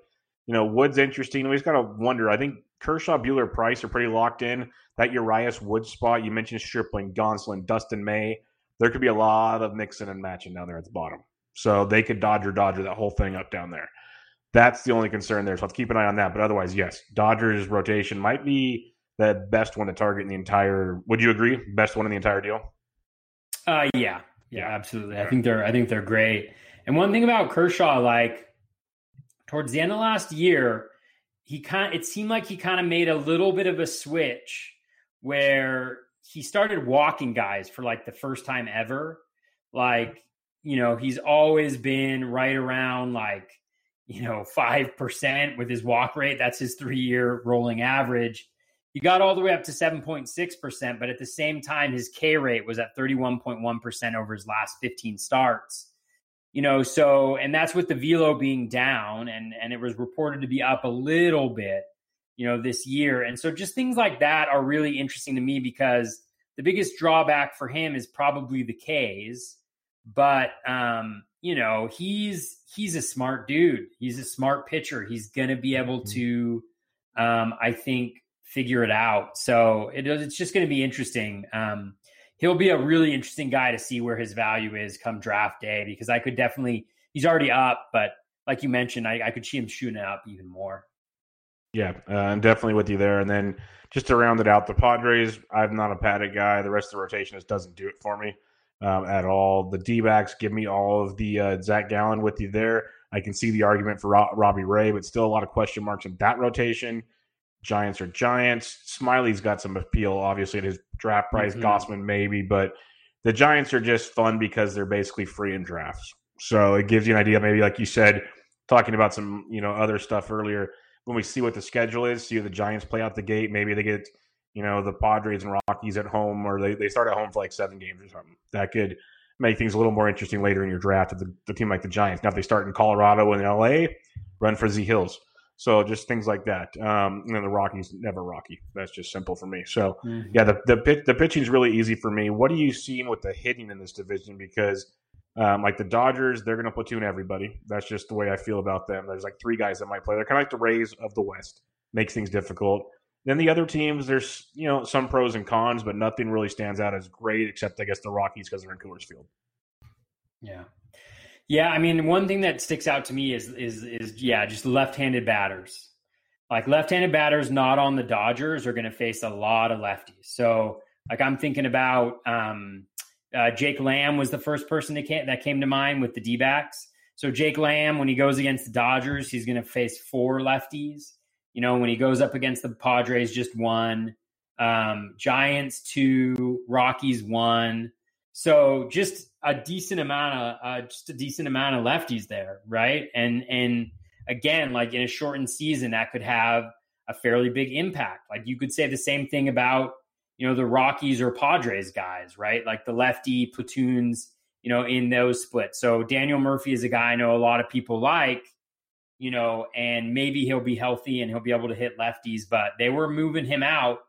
you know Wood's interesting. We just got to wonder. I think Kershaw, Buehler, Price are pretty locked in. That Urias Wood spot you mentioned Stripling, Gonsolin, Dustin May. There could be a lot of mixing and matching down there at the bottom. So they could Dodger Dodger that whole thing up down there. That's the only concern there. So let's keep an eye on that. But otherwise, yes, Dodgers rotation might be the best one to target in the entire. Would you agree? Best one in the entire deal? Uh, yeah, yeah, absolutely. I think they're I think they're great. And one thing about Kershaw, like towards the end of last year, he kind it seemed like he kind of made a little bit of a switch where he started walking guys for like the first time ever. Like, you know, he's always been right around like, you know, 5% with his walk rate. That's his three year rolling average. He got all the way up to 7.6%, but at the same time, his K rate was at 31.1% over his last 15 starts. You know, so, and that's with the velo being down and, and it was reported to be up a little bit, you know, this year. And so just things like that are really interesting to me because the biggest drawback for him is probably the K's. But, um, you know, he's, he's a smart dude. He's a smart pitcher. He's going to be able mm-hmm. to, um, I think, figure it out. So it, it's just going to be interesting. Um, he'll be a really interesting guy to see where his value is come draft day because I could definitely he's already up, but like you mentioned, I, I could see him shooting up even more. Yeah, uh, I'm definitely with you there. And then just to round it out, the Padres, I'm not a Paddock guy. The rest of the rotation just doesn't do it for me um, at all. The D backs give me all of the uh, Zach Gallen with you there. I can see the argument for Ro- Robbie Ray, but still a lot of question marks in that rotation. Giants are Giants. Smiley's got some appeal, obviously, at his draft price. mm hmm Gausman, maybe, but the Giants are just fun because they're basically free in drafts. So it gives you an idea, maybe like you said, talking about some you know other stuff earlier. When we see what the schedule is, see the Giants play out the gate. Maybe they get you know the Padres and Rockies at home, or they, they start at home for like seven games or something. That could make things a little more interesting later in your draft. If the, the team like the Giants, now if they start in Colorado and LA, run for Z Hills. So just things like that. Um, and the Rockies never Rocky. That's just simple for me. So mm-hmm. yeah, the the the pitching is really easy for me. What are you seeing with the hitting in this division? Because um, like the Dodgers, they're going to platoon everybody. That's just the way I feel about them. There's like three guys that might play. They're kind of like the Rays of the West. Makes things difficult. Then the other teams, there's you know some pros and cons, but nothing really stands out as great except I guess the Rockies because they're in Coors Field. Yeah, yeah, I mean, one thing that sticks out to me is is is yeah, just left-handed batters. Like left-handed batters not on the Dodgers are going to face a lot of lefties. So, like I'm thinking about um, uh, Jake Lamb was the first person that came, that came to mind with the D-backs. So Jake Lamb, when he goes against the Dodgers, he's going to face four lefties. You know, when he goes up against the Padres, just one. Um, Giants two, Rockies one. So just a decent amount of uh, just a decent amount of lefties there, right? And and again, like in a shortened season, that could have a fairly big impact. Like you could say the same thing about you know the Rockies or Padres guys, right? Like the lefty platoons, you know, in those splits. So Daniel Murphy is a guy I know a lot of people like, you know, and maybe he'll be healthy and he'll be able to hit lefties, but they were moving him out.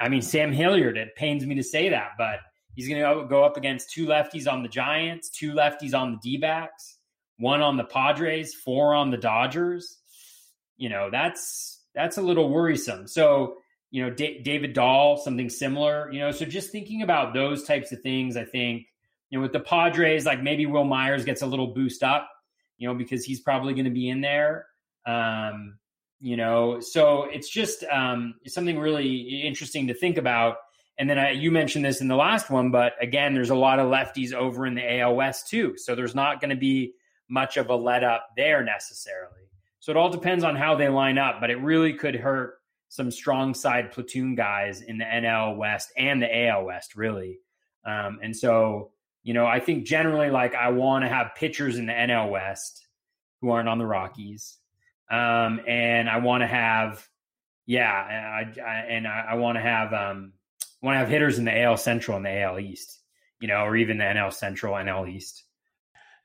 I mean, Sam Hilliard, it pains me to say that, but He's going to go up against two lefties on the Giants, two lefties on the D backs, one on the Padres, four on the Dodgers. You know, that's that's a little worrisome. So, you know, D- David Dahl, something similar, you know, so just thinking about those types of things, I think, you know, with the Padres, like maybe Wil Myers gets a little boost up, you know, because he's probably going to be in there. Um, you know, so it's just um, something really interesting to think about and then I, you mentioned this in the last one, but again, there's a lot of lefties over in the AL West too. So there's not going to be much of a let up there necessarily. So it all depends on how they line up, but it really could hurt some strong side platoon guys in the NL West and the AL West, really. Um, and so, you know, I think generally, like, I want to have pitchers in the NL West who aren't on the Rockies. Um, and I want to have, yeah, I, I, and I, I want to have, um, want to have hitters in the AL Central and the AL East, you know, or even the NL Central, NL East.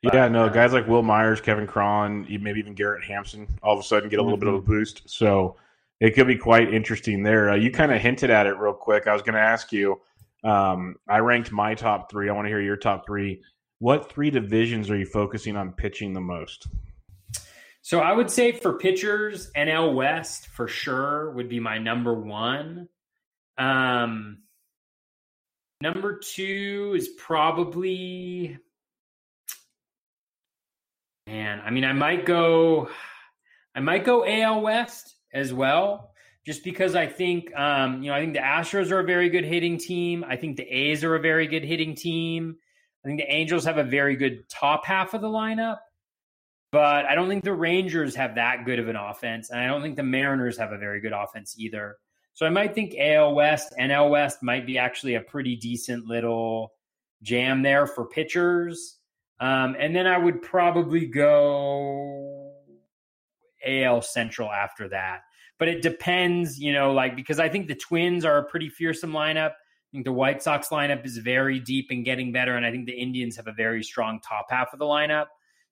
But, yeah, no, uh, guys like Wil Myers, Kevin Cron, maybe even Garrett Hampson, all of a sudden get a little mm-hmm. bit of a mm-hmm. boost. So it could be quite interesting there. Uh, you kind of hinted at it real quick. I was going to ask you. Um, I ranked my top three. I want to hear your top three. What three divisions are you focusing on pitching the most? So I would say for pitchers, NL West for sure would be my number one. Um, Number two is probably, man. I mean, I might go, I might go AL West as well, just because I think, um, you know, I think the Astros are a very good hitting team. I think the A's are a very good hitting team. I think the Angels have a very good top half of the lineup. but I don't think the Rangers have that good of an offense, and I don't think the Mariners have a very good offense either. So I might think AL West, NL West might be actually a pretty decent little jam there for pitchers. Um, and then I would probably go AL Central after that. But it depends, you know, like because I think the Twins are a pretty fearsome lineup. I think the White Sox lineup is very deep and getting better. And I think the Indians have a very strong top half of the lineup.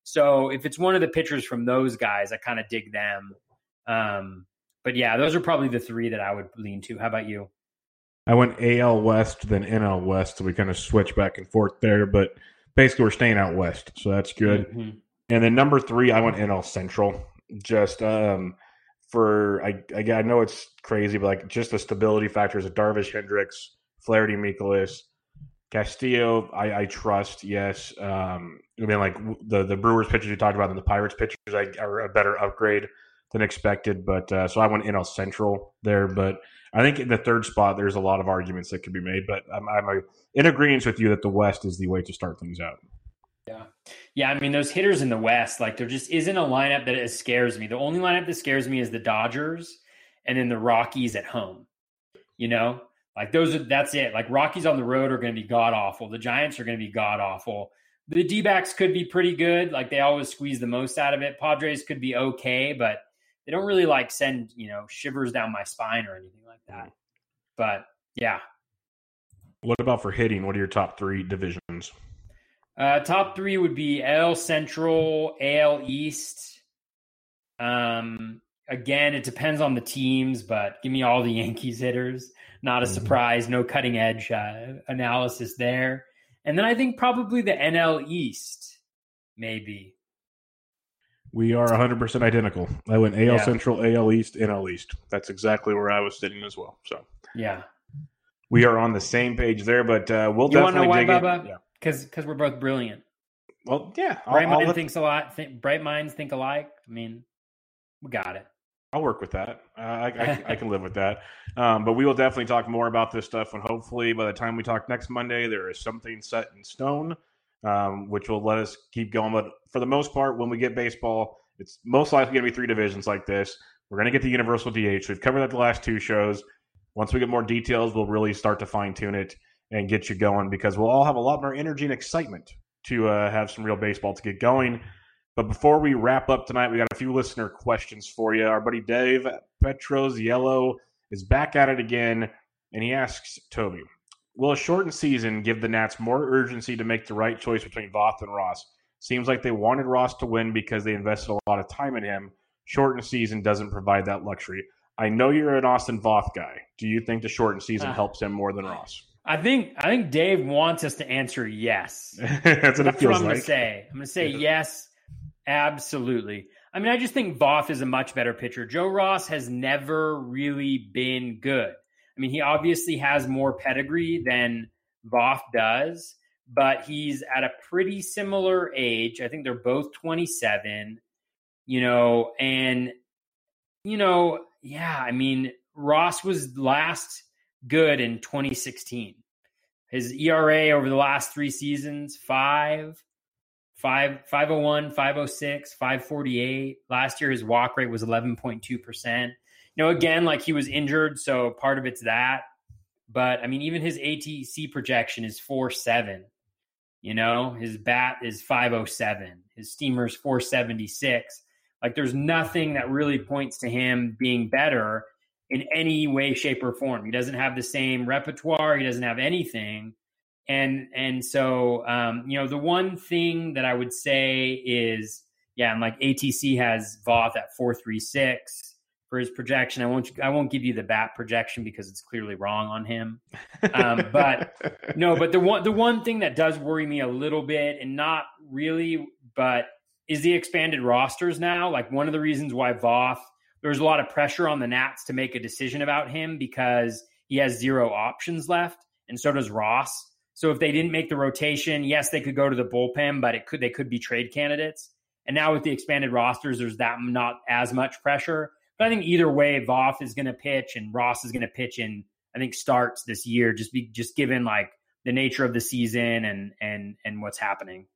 So if it's one of the pitchers from those guys, I kind of dig them. Um, but yeah, those are probably the three that I would lean to. How about you? I went AL West, then NL West, so we kind of switch back and forth there. But basically, we're staying out west, so that's good. Mm-hmm. And then number three, I went NL Central, just um, for I, I, I know it's crazy, but like just the stability factors of Darvish Hendricks, Flaherty, Mikolas, Castillo, I, I trust. Yes, um, I mean like the the Brewers pitchers you talked about, and the Pirates pitchers are a better upgrade than expected. But uh, so I went NL Central there, but I think in the third spot there's a lot of arguments that could be made. But I'm, I'm in agreement with you that the West is the way to start things out. Yeah, yeah. I mean those hitters in the West, like there just isn't a lineup that scares me. The only lineup that scares me is the Dodgers, and then the Rockies at home. You know, like those are that's it. Like Rockies on the road are going to be god awful. The Giants are going to be god awful. The D backs could be pretty good. Like they always squeeze the most out of it. Padres could be okay, but they don't really like send, you know, shivers down my spine or anything like that. But yeah. What about for hitting? What are your top three divisions? Uh, top three would be L Central, AL East. Um, again, it depends on the teams, but give me all the Yankees hitters. Not a mm-hmm. surprise. No cutting edge uh, analysis there. And then I think probably the NL East, maybe. We are 100% identical. I went AL yeah. Central, AL East, NL East. That's exactly where I was sitting as well. So, yeah. We are on the same page there, but uh, we'll you definitely want to know why, Bubba? Yeah. Because because we're both brilliant. Well, yeah. Bright mind thinks a lot. Bright minds think alike. I mean, we got it. I'll work with that. Uh, I, I, I, can live with that. Um, but we will definitely talk more about this stuff, and hopefully, by the time we talk next Monday, there is something set in stone, um, which will let us keep going. But for the most part, when we get baseball, it's most likely going to be three divisions like this. We're going to get the universal DH. We've covered that the last two shows. Once we get more details, we'll really start to fine tune it and get you going because we'll all have a lot more energy and excitement to uh, have some real baseball to get going. But before we wrap up tonight, we got a few listener questions for you. Our buddy Dave Petros Yellow is back at it again, and he asks Toby, Will a shortened season give the Nats more urgency to make the right choice between Voth and Ross? Seems like they wanted Ross to win because they invested a lot of time in him. Shortened season doesn't provide that luxury. I know you're an Austin Voth guy. Do you think the shortened season uh, helps him more than Ross? I think I think Dave wants us to answer yes. That's what, That's what I'm like. going to say. I'm going to say yes Absolutely. I mean, I just think Voth is a much better pitcher. Joe Ross has never really been good. I mean, he obviously has more pedigree than Voth does, but he's at a pretty similar age. I think they're both 27, you know, and, you know, yeah, I mean, Ross was last good in 2016. His ERA over the last three seasons, five, five, 501, 506, 548. Last year, his walk rate was 11.2%. You know, again, like he was injured, so part of it's that. But I mean, even his ATC projection is 4 7. You know, his bat is 507, his steamer is 476. Like, there's nothing that really points to him being better in any way, shape, or form. He doesn't have the same repertoire, he doesn't have anything and and so um, you know the one thing that I would say is yeah, I'm like ATC has Voth at four three six for his projection. I won't I won't give you the bat projection because it's clearly wrong on him. Um, but no, but the one the one thing that does worry me a little bit, and not really, but is the expanded rosters now. Like one of the reasons why Voth there's a lot of pressure on the Nats to make a decision about him because he has zero options left, and so does Ross. So if they didn't make the rotation, yes, they could go to the bullpen, but it could they could be trade candidates. And now with the expanded rosters, there's that not as much pressure. But I think either way, Voth is going to pitch and Ross is going to pitch in. I think starts this year, just be just given like the nature of the season and and and what's happening.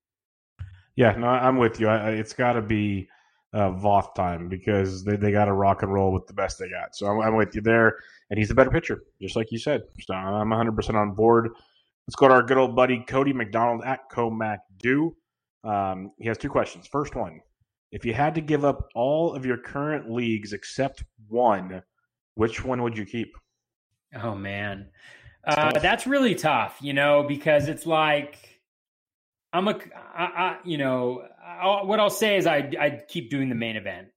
Yeah, no, I'm with you. I, it's got to be uh, Voth time because they, they got to rock and roll with the best they got. So I'm, I'm, with you there. And he's the better pitcher, just like you said. So I'm 100% on board. Let's go to our good old buddy Cody McDonald at CoMacDo. Um, he has two questions. First one If you had to give up all of your current leagues except one, which one would you keep? Oh, man. Uh, that's really tough, you know, because it's like I'm a, I, I, you know, I'll, what I'll say is I I keep doing the main event.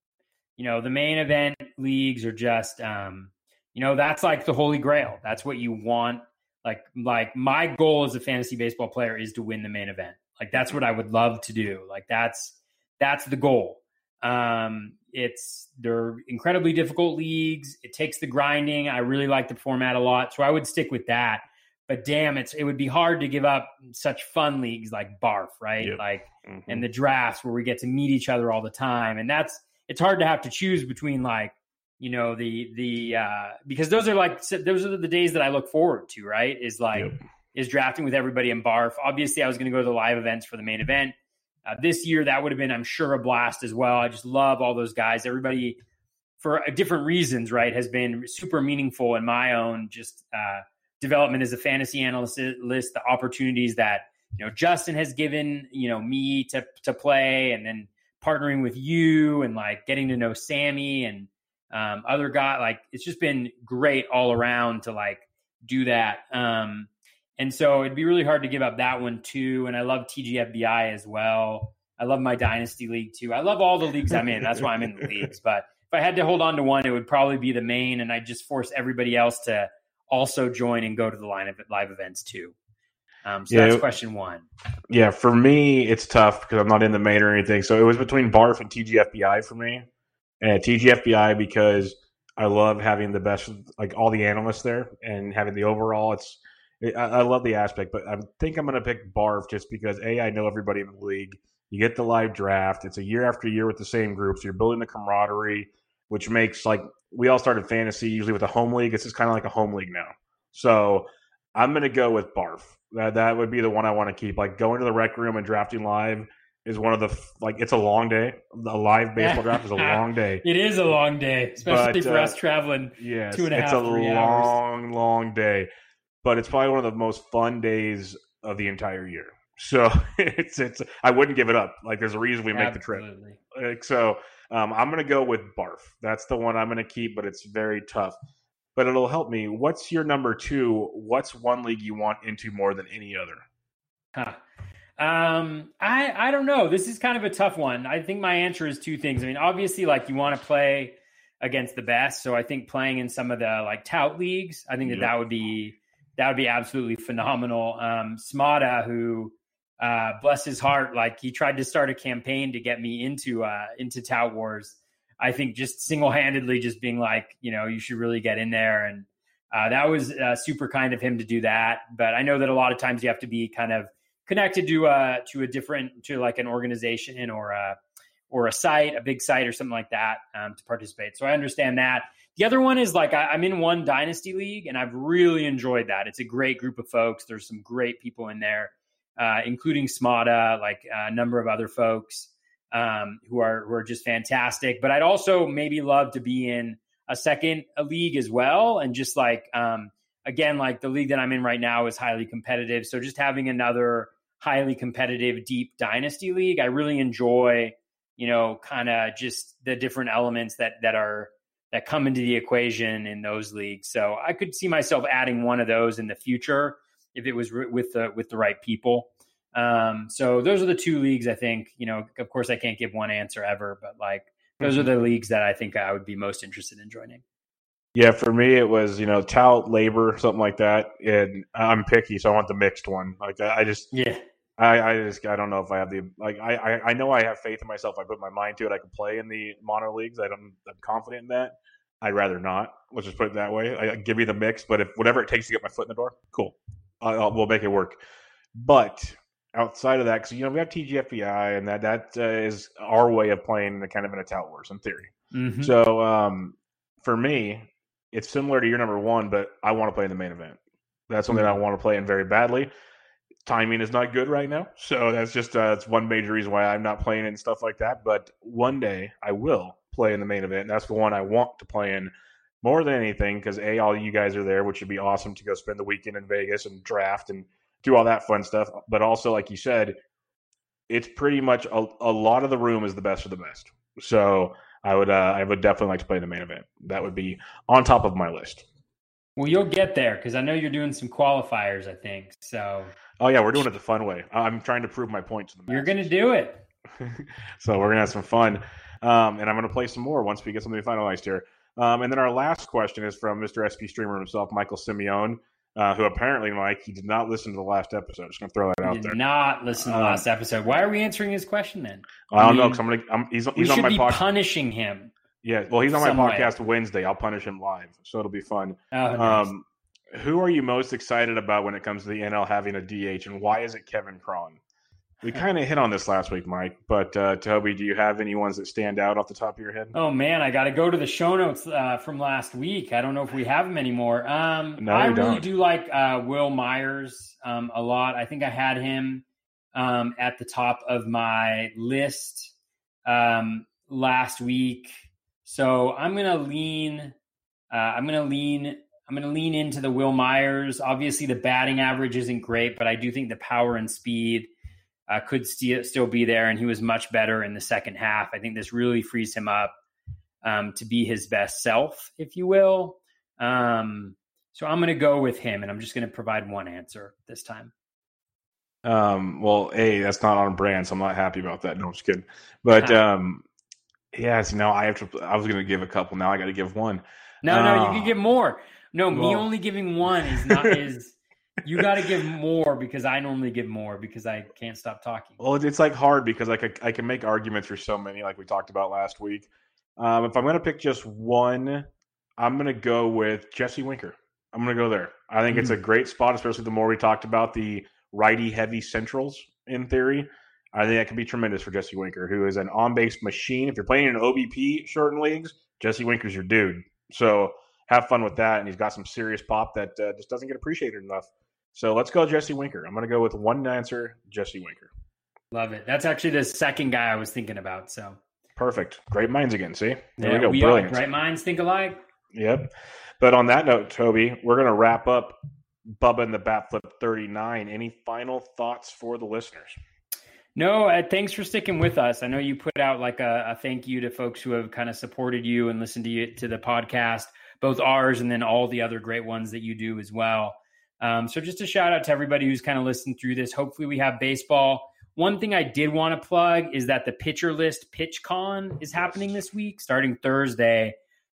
You know, the main event leagues are just, um, you know, that's like the holy grail. That's what you want. Like, like my goal as a fantasy baseball player is to win the main event. Like that's what I would love to do. Like that's that's the goal. Um, it's they're incredibly difficult leagues. It takes the grinding. I really like the format a lot, so I would stick with that. But damn, it's it would be hard to give up such fun leagues like Barf, right? Yep. Like mm-hmm. and the drafts where we get to meet each other all the time, and that's it's hard to have to choose between like you know the the uh because those are like those are the days that I look forward to, right? Is like yep. is drafting with everybody in Barf. Obviously, I was going to go to the live events for the main event uh, this year, that would have been, I'm sure, a blast as well. I just love all those guys. Everybody, for different reasons, right, has been super meaningful in my own just uh, development as a fantasy analyst. List the opportunities that you know Justin has given you know me to to play, and then partnering with you and like getting to know Sammy and um, other guy. Like it's just been great all around to like do that. Um, and so it'd be really hard to give up that one too. And I love TGFBI as well. I love my dynasty league too. I love all the leagues I'm in. That's why I'm in the leagues. But if I had to hold on to one, it would probably be the main, and I'd just force everybody else to also join and go to the line of live events too. Um, so yeah, that's question one. Yeah, for me, it's tough because I'm not in the main or anything. So it was between Barf and TGFBI for me. And TGFBI because I love having the best, like all the analysts there and having the overall. It's I, I love the aspect, but I think I'm going to pick Barf just because a I know everybody in the league. You get the live draft. It's a year after year with the same groups. So you're building the camaraderie, which makes like we all started fantasy usually with a home league. It's just kind of like a home league now. So I'm going to go with Barf. That that would be the one I want to keep. Like going to the rec room and drafting live is one of the like it's a long day. The live baseball draft is a long day. It is a long day, especially but, for uh, us traveling. Yeah, two and a half. It's a long, hours. long day but it's probably one of the most fun days of the entire year. So it's it's I wouldn't give it up. Like there's a reason we make Absolutely. the trip. Like, so um, I'm gonna go with Barf. That's the one I'm gonna keep, but it's very tough. But it'll help me. What's your number two? What's one league you want into more than any other? Huh. Um, I I don't know. This is kind of a tough one. I think my answer is two things. I mean, obviously, like you want to play against the best, so I think playing in some of the like tout leagues, I think that yep. that would be that would be absolutely phenomenal. Um, Smada, who uh, bless his heart, like he tried to start a campaign to get me into uh, into Tout Wars. I think just single handedly, just being like, you know, you should really get in there, and uh, that was uh, super kind of him to do that. But I know that a lot of times you have to be kind of connected to uh, to a different to like an organization or a or a site, a big site or something like that um, to participate. So I understand that. The other one is like I, am in one dynasty league, and I've really enjoyed that. It's a great group of folks. There's some great people in there, uh, including Smada, like a number of other folks um, who are who are just fantastic. But I'd also maybe love to be in a second a league as well, and just like um, again, like the league that I'm in right now is highly competitive. So just having another highly competitive, deep dynasty league, I really enjoy. You know, kind of just the different elements that that are that come into the equation in those leagues. So I could see myself adding one of those in the future if it was with the with the right people. Um, so those are the two leagues I think. You know, of course, I can't give one answer ever, but like those mm-hmm. are the leagues that I think I would be most interested in joining. Yeah, for me it was you know tout labor something like that, and I'm picky, so I want the mixed one. Like I just yeah. I, I just I don't know if I have the like I, I, I know I have faith in myself. I put my mind to it. I can play in the mono leagues. I don't, I'm confident in that. I'd rather not. Let's just put it that way. I, I give you the mix, but if whatever it takes to get my foot in the door, cool. I'll, we'll make it work. But outside of that, because you know we have TGFBI, and that that uh, is our way of playing the kind of in a tout wars in theory. Mm-hmm. So um, for me, it's similar to your number one, but I want to play in the main event. That's something mm-hmm. I want to play in very badly timing is not good right now. So that's just uh, that's one major reason why I'm not playing it and stuff like that. But one day I will play in the main event. That's the one I want to play in more than anything because a all you guys are there, which would be awesome to go spend the weekend in Vegas and draft and do all that fun stuff. But also, like you said, it's pretty much a, a lot of the room is the best of the best. So I would uh, I would definitely like to play in the main event. That would be on top of my list. Well, you'll get there because I know you're doing some qualifiers. I think so. Oh yeah, we're doing it the fun way. I'm trying to prove my point to the. You're going to do it. so we're gonna have some fun, um, and I'm gonna play some more once we get something finalized here. Um, and then our last question is from Mr. SP Streamer himself, Michael Simeone, uh, who apparently, Mike, he did not listen to the last episode. Just gonna throw that out did there. Not listen to the um, last episode. Why are we answering his question then? I, don't mean, know because I'm gonna. I'm, he's he's on my podcast. Punishing him. Yeah, well, he's on my podcast way. Wednesday. I'll punish him live, so it'll be fun. Oh, nice. um, who are you most excited about when it comes to the NL having a DH, and why is it Kevin Cron? We kind of hit on this last week, Mike. But uh, Toby, do you have any ones that stand out off the top of your head? Oh man, I got to go to the show notes uh, from last week. I don't know if we have them anymore. Um, no, I really don't. do like uh, Wil Myers um, a lot. I think I had him um, at the top of my list um, last week. So I'm gonna lean. Uh, I'm gonna lean I'm going to lean into the Wil Myers. Obviously, the batting average isn't great, but I do think the power and speed uh, could st- still be there. And he was much better in the second half. I think this really frees him up um, to be his best self, if you will. Um, so I'm going to go with him, and I'm just going to provide one answer this time. Um, well, a that's not on brand, so I'm not happy about that. No, I'm just kidding. But um, yeah, so now I have to. I was going to give a couple. Now I got to give one. No, no, you can get more. No, well, me only giving one is not is you got to give more because I normally give more because I can't stop talking. Well, it's like hard because like I, I can make arguments for so many, like we talked about last week. Um, if I'm going to pick just one, I'm going to go with Jesse Winker. I'm going to go there. I think mm it's a mm. great spot, especially the more we talked about the righty heavy centrals in theory. I think that could be tremendous for Jesse Winker, who is an on base machine. If you're playing in OBP shortened leagues, Jesse Winker's your dude. So have fun with that. And he's got some serious pop that uh, just doesn't get appreciated enough. So let's go Jesse Winker. I'm going to go with one answer, Jesse Winker. Love it. That's actually the second guy I was thinking about. So perfect. Great minds again. See, there yeah, we go. We Brilliant. Great minds think alike. Yep. But on that note, Toby, we're going to wrap up Bubba and the Bat Flip 39. Any final thoughts for the listeners? No, uh, thanks for sticking with us. I know you put out like a, a, thank you to folks who have kind of supported you and listened to you to the podcast both ours and then all the other great ones that you do as well. Um, so just a shout out to everybody who's kind of listened through this. Hopefully we have baseball. One thing I did want to plug is that the pitcher list PitchCon is happening this week, starting Thursday.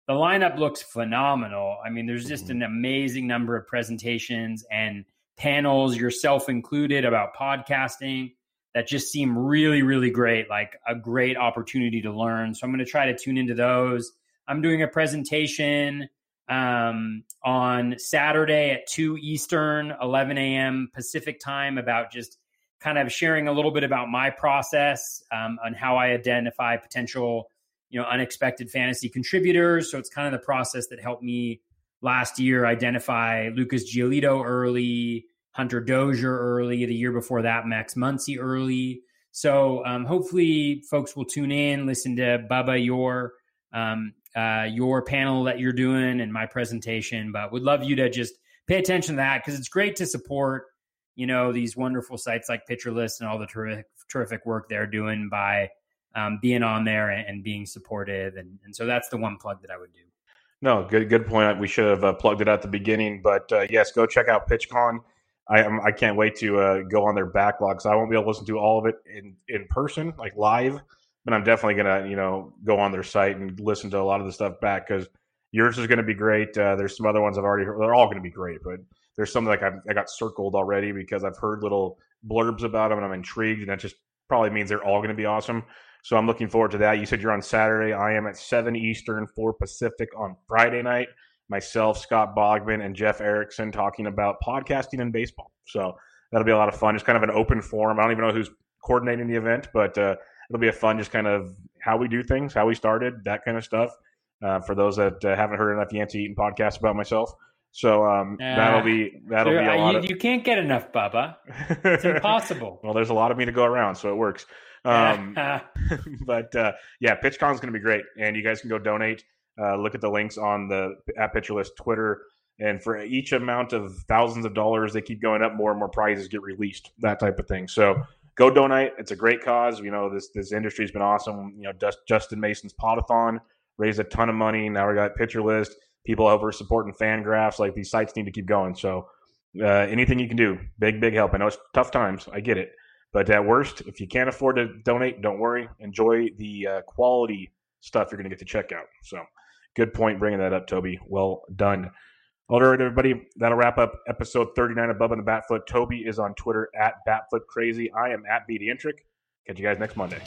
The lineup looks phenomenal. I mean, there's just an amazing number of presentations and panels, yourself included, about podcasting that just seem really, really great, like a great opportunity to learn. So I'm going to try to tune into those. I'm doing a presentation um, on Saturday at 2 Eastern, 11 a.m. Pacific time about just kind of sharing a little bit about my process um, on how I identify potential, you know, unexpected fantasy contributors. So it's kind of the process that helped me last year identify Lucas Giolito early, Hunter Dozier early, the year before that, Max Muncy early. So um, hopefully folks will tune in, listen to Bubba, your um, uh, your panel that you're doing and my presentation. But would love you to just pay attention to that because it's great to support you know these wonderful sites like Pitcher List and all the terrific terrific work they're doing by um, being on there and, and being supportive. And, and, so that's the one plug that I would do. No, good good point. We should have uh, plugged it at the beginning, but uh, yes, go check out PitchCon. I I can't wait to uh, go on their backlog. So I won't be able to listen to all of it in in person, like live but I'm definitely gonna you know go on their site and listen to a lot of the stuff back because yours is to be great. Uh, there's some other ones I've already heard. They're all to be great, but there's some like I've, I got circled already because I've heard little blurbs about them and I'm intrigued, and that just probably means they're all to be awesome. So I'm looking forward to that. You said you're on Saturday. I am at seven Eastern, four Pacific on Friday night. Myself, Scott Bogman, and Jeff Erickson talking about podcasting and baseball. So that'll be a lot of fun. It's kind of an open forum. I don't even know who's coordinating the event, but uh, it'll be a fun, just kind of how we do things, how we started, that kind of stuff. Uh, for those that uh, haven't heard enough Yancey Eaton podcast about myself. So um, uh, that'll be that'll be a lot. You, of... you can't get enough, Bubba. It's impossible. well, there's a lot of me to go around, so it works. Um, but uh, yeah, PitchCon is going to be great, and you guys can go donate. Uh, look at the links on the at Pitcher List Twitter, and for each amount of thousands of dollars, they keep going up. More and more prizes get released, that type of thing. So go donate. It's a great cause. You know this this industry's been awesome. You know, Justin Mason's Potathon raised a ton of money. Now we got Pitcher List. People over supporting Fangraphs. Like these sites need to keep going. So uh, anything you can do, big big help. I know it's tough times. I get it. But at worst, if you can't afford to donate, don't worry. Enjoy the uh, quality stuff you're going to get to check out. So, good point bringing that up, Toby. Well done. All right, everybody. That'll wrap up episode 39 of Bubba and the Batfoot. Toby is on Twitter at BatfootCrazy. I am at BDintric. Catch you guys next Monday.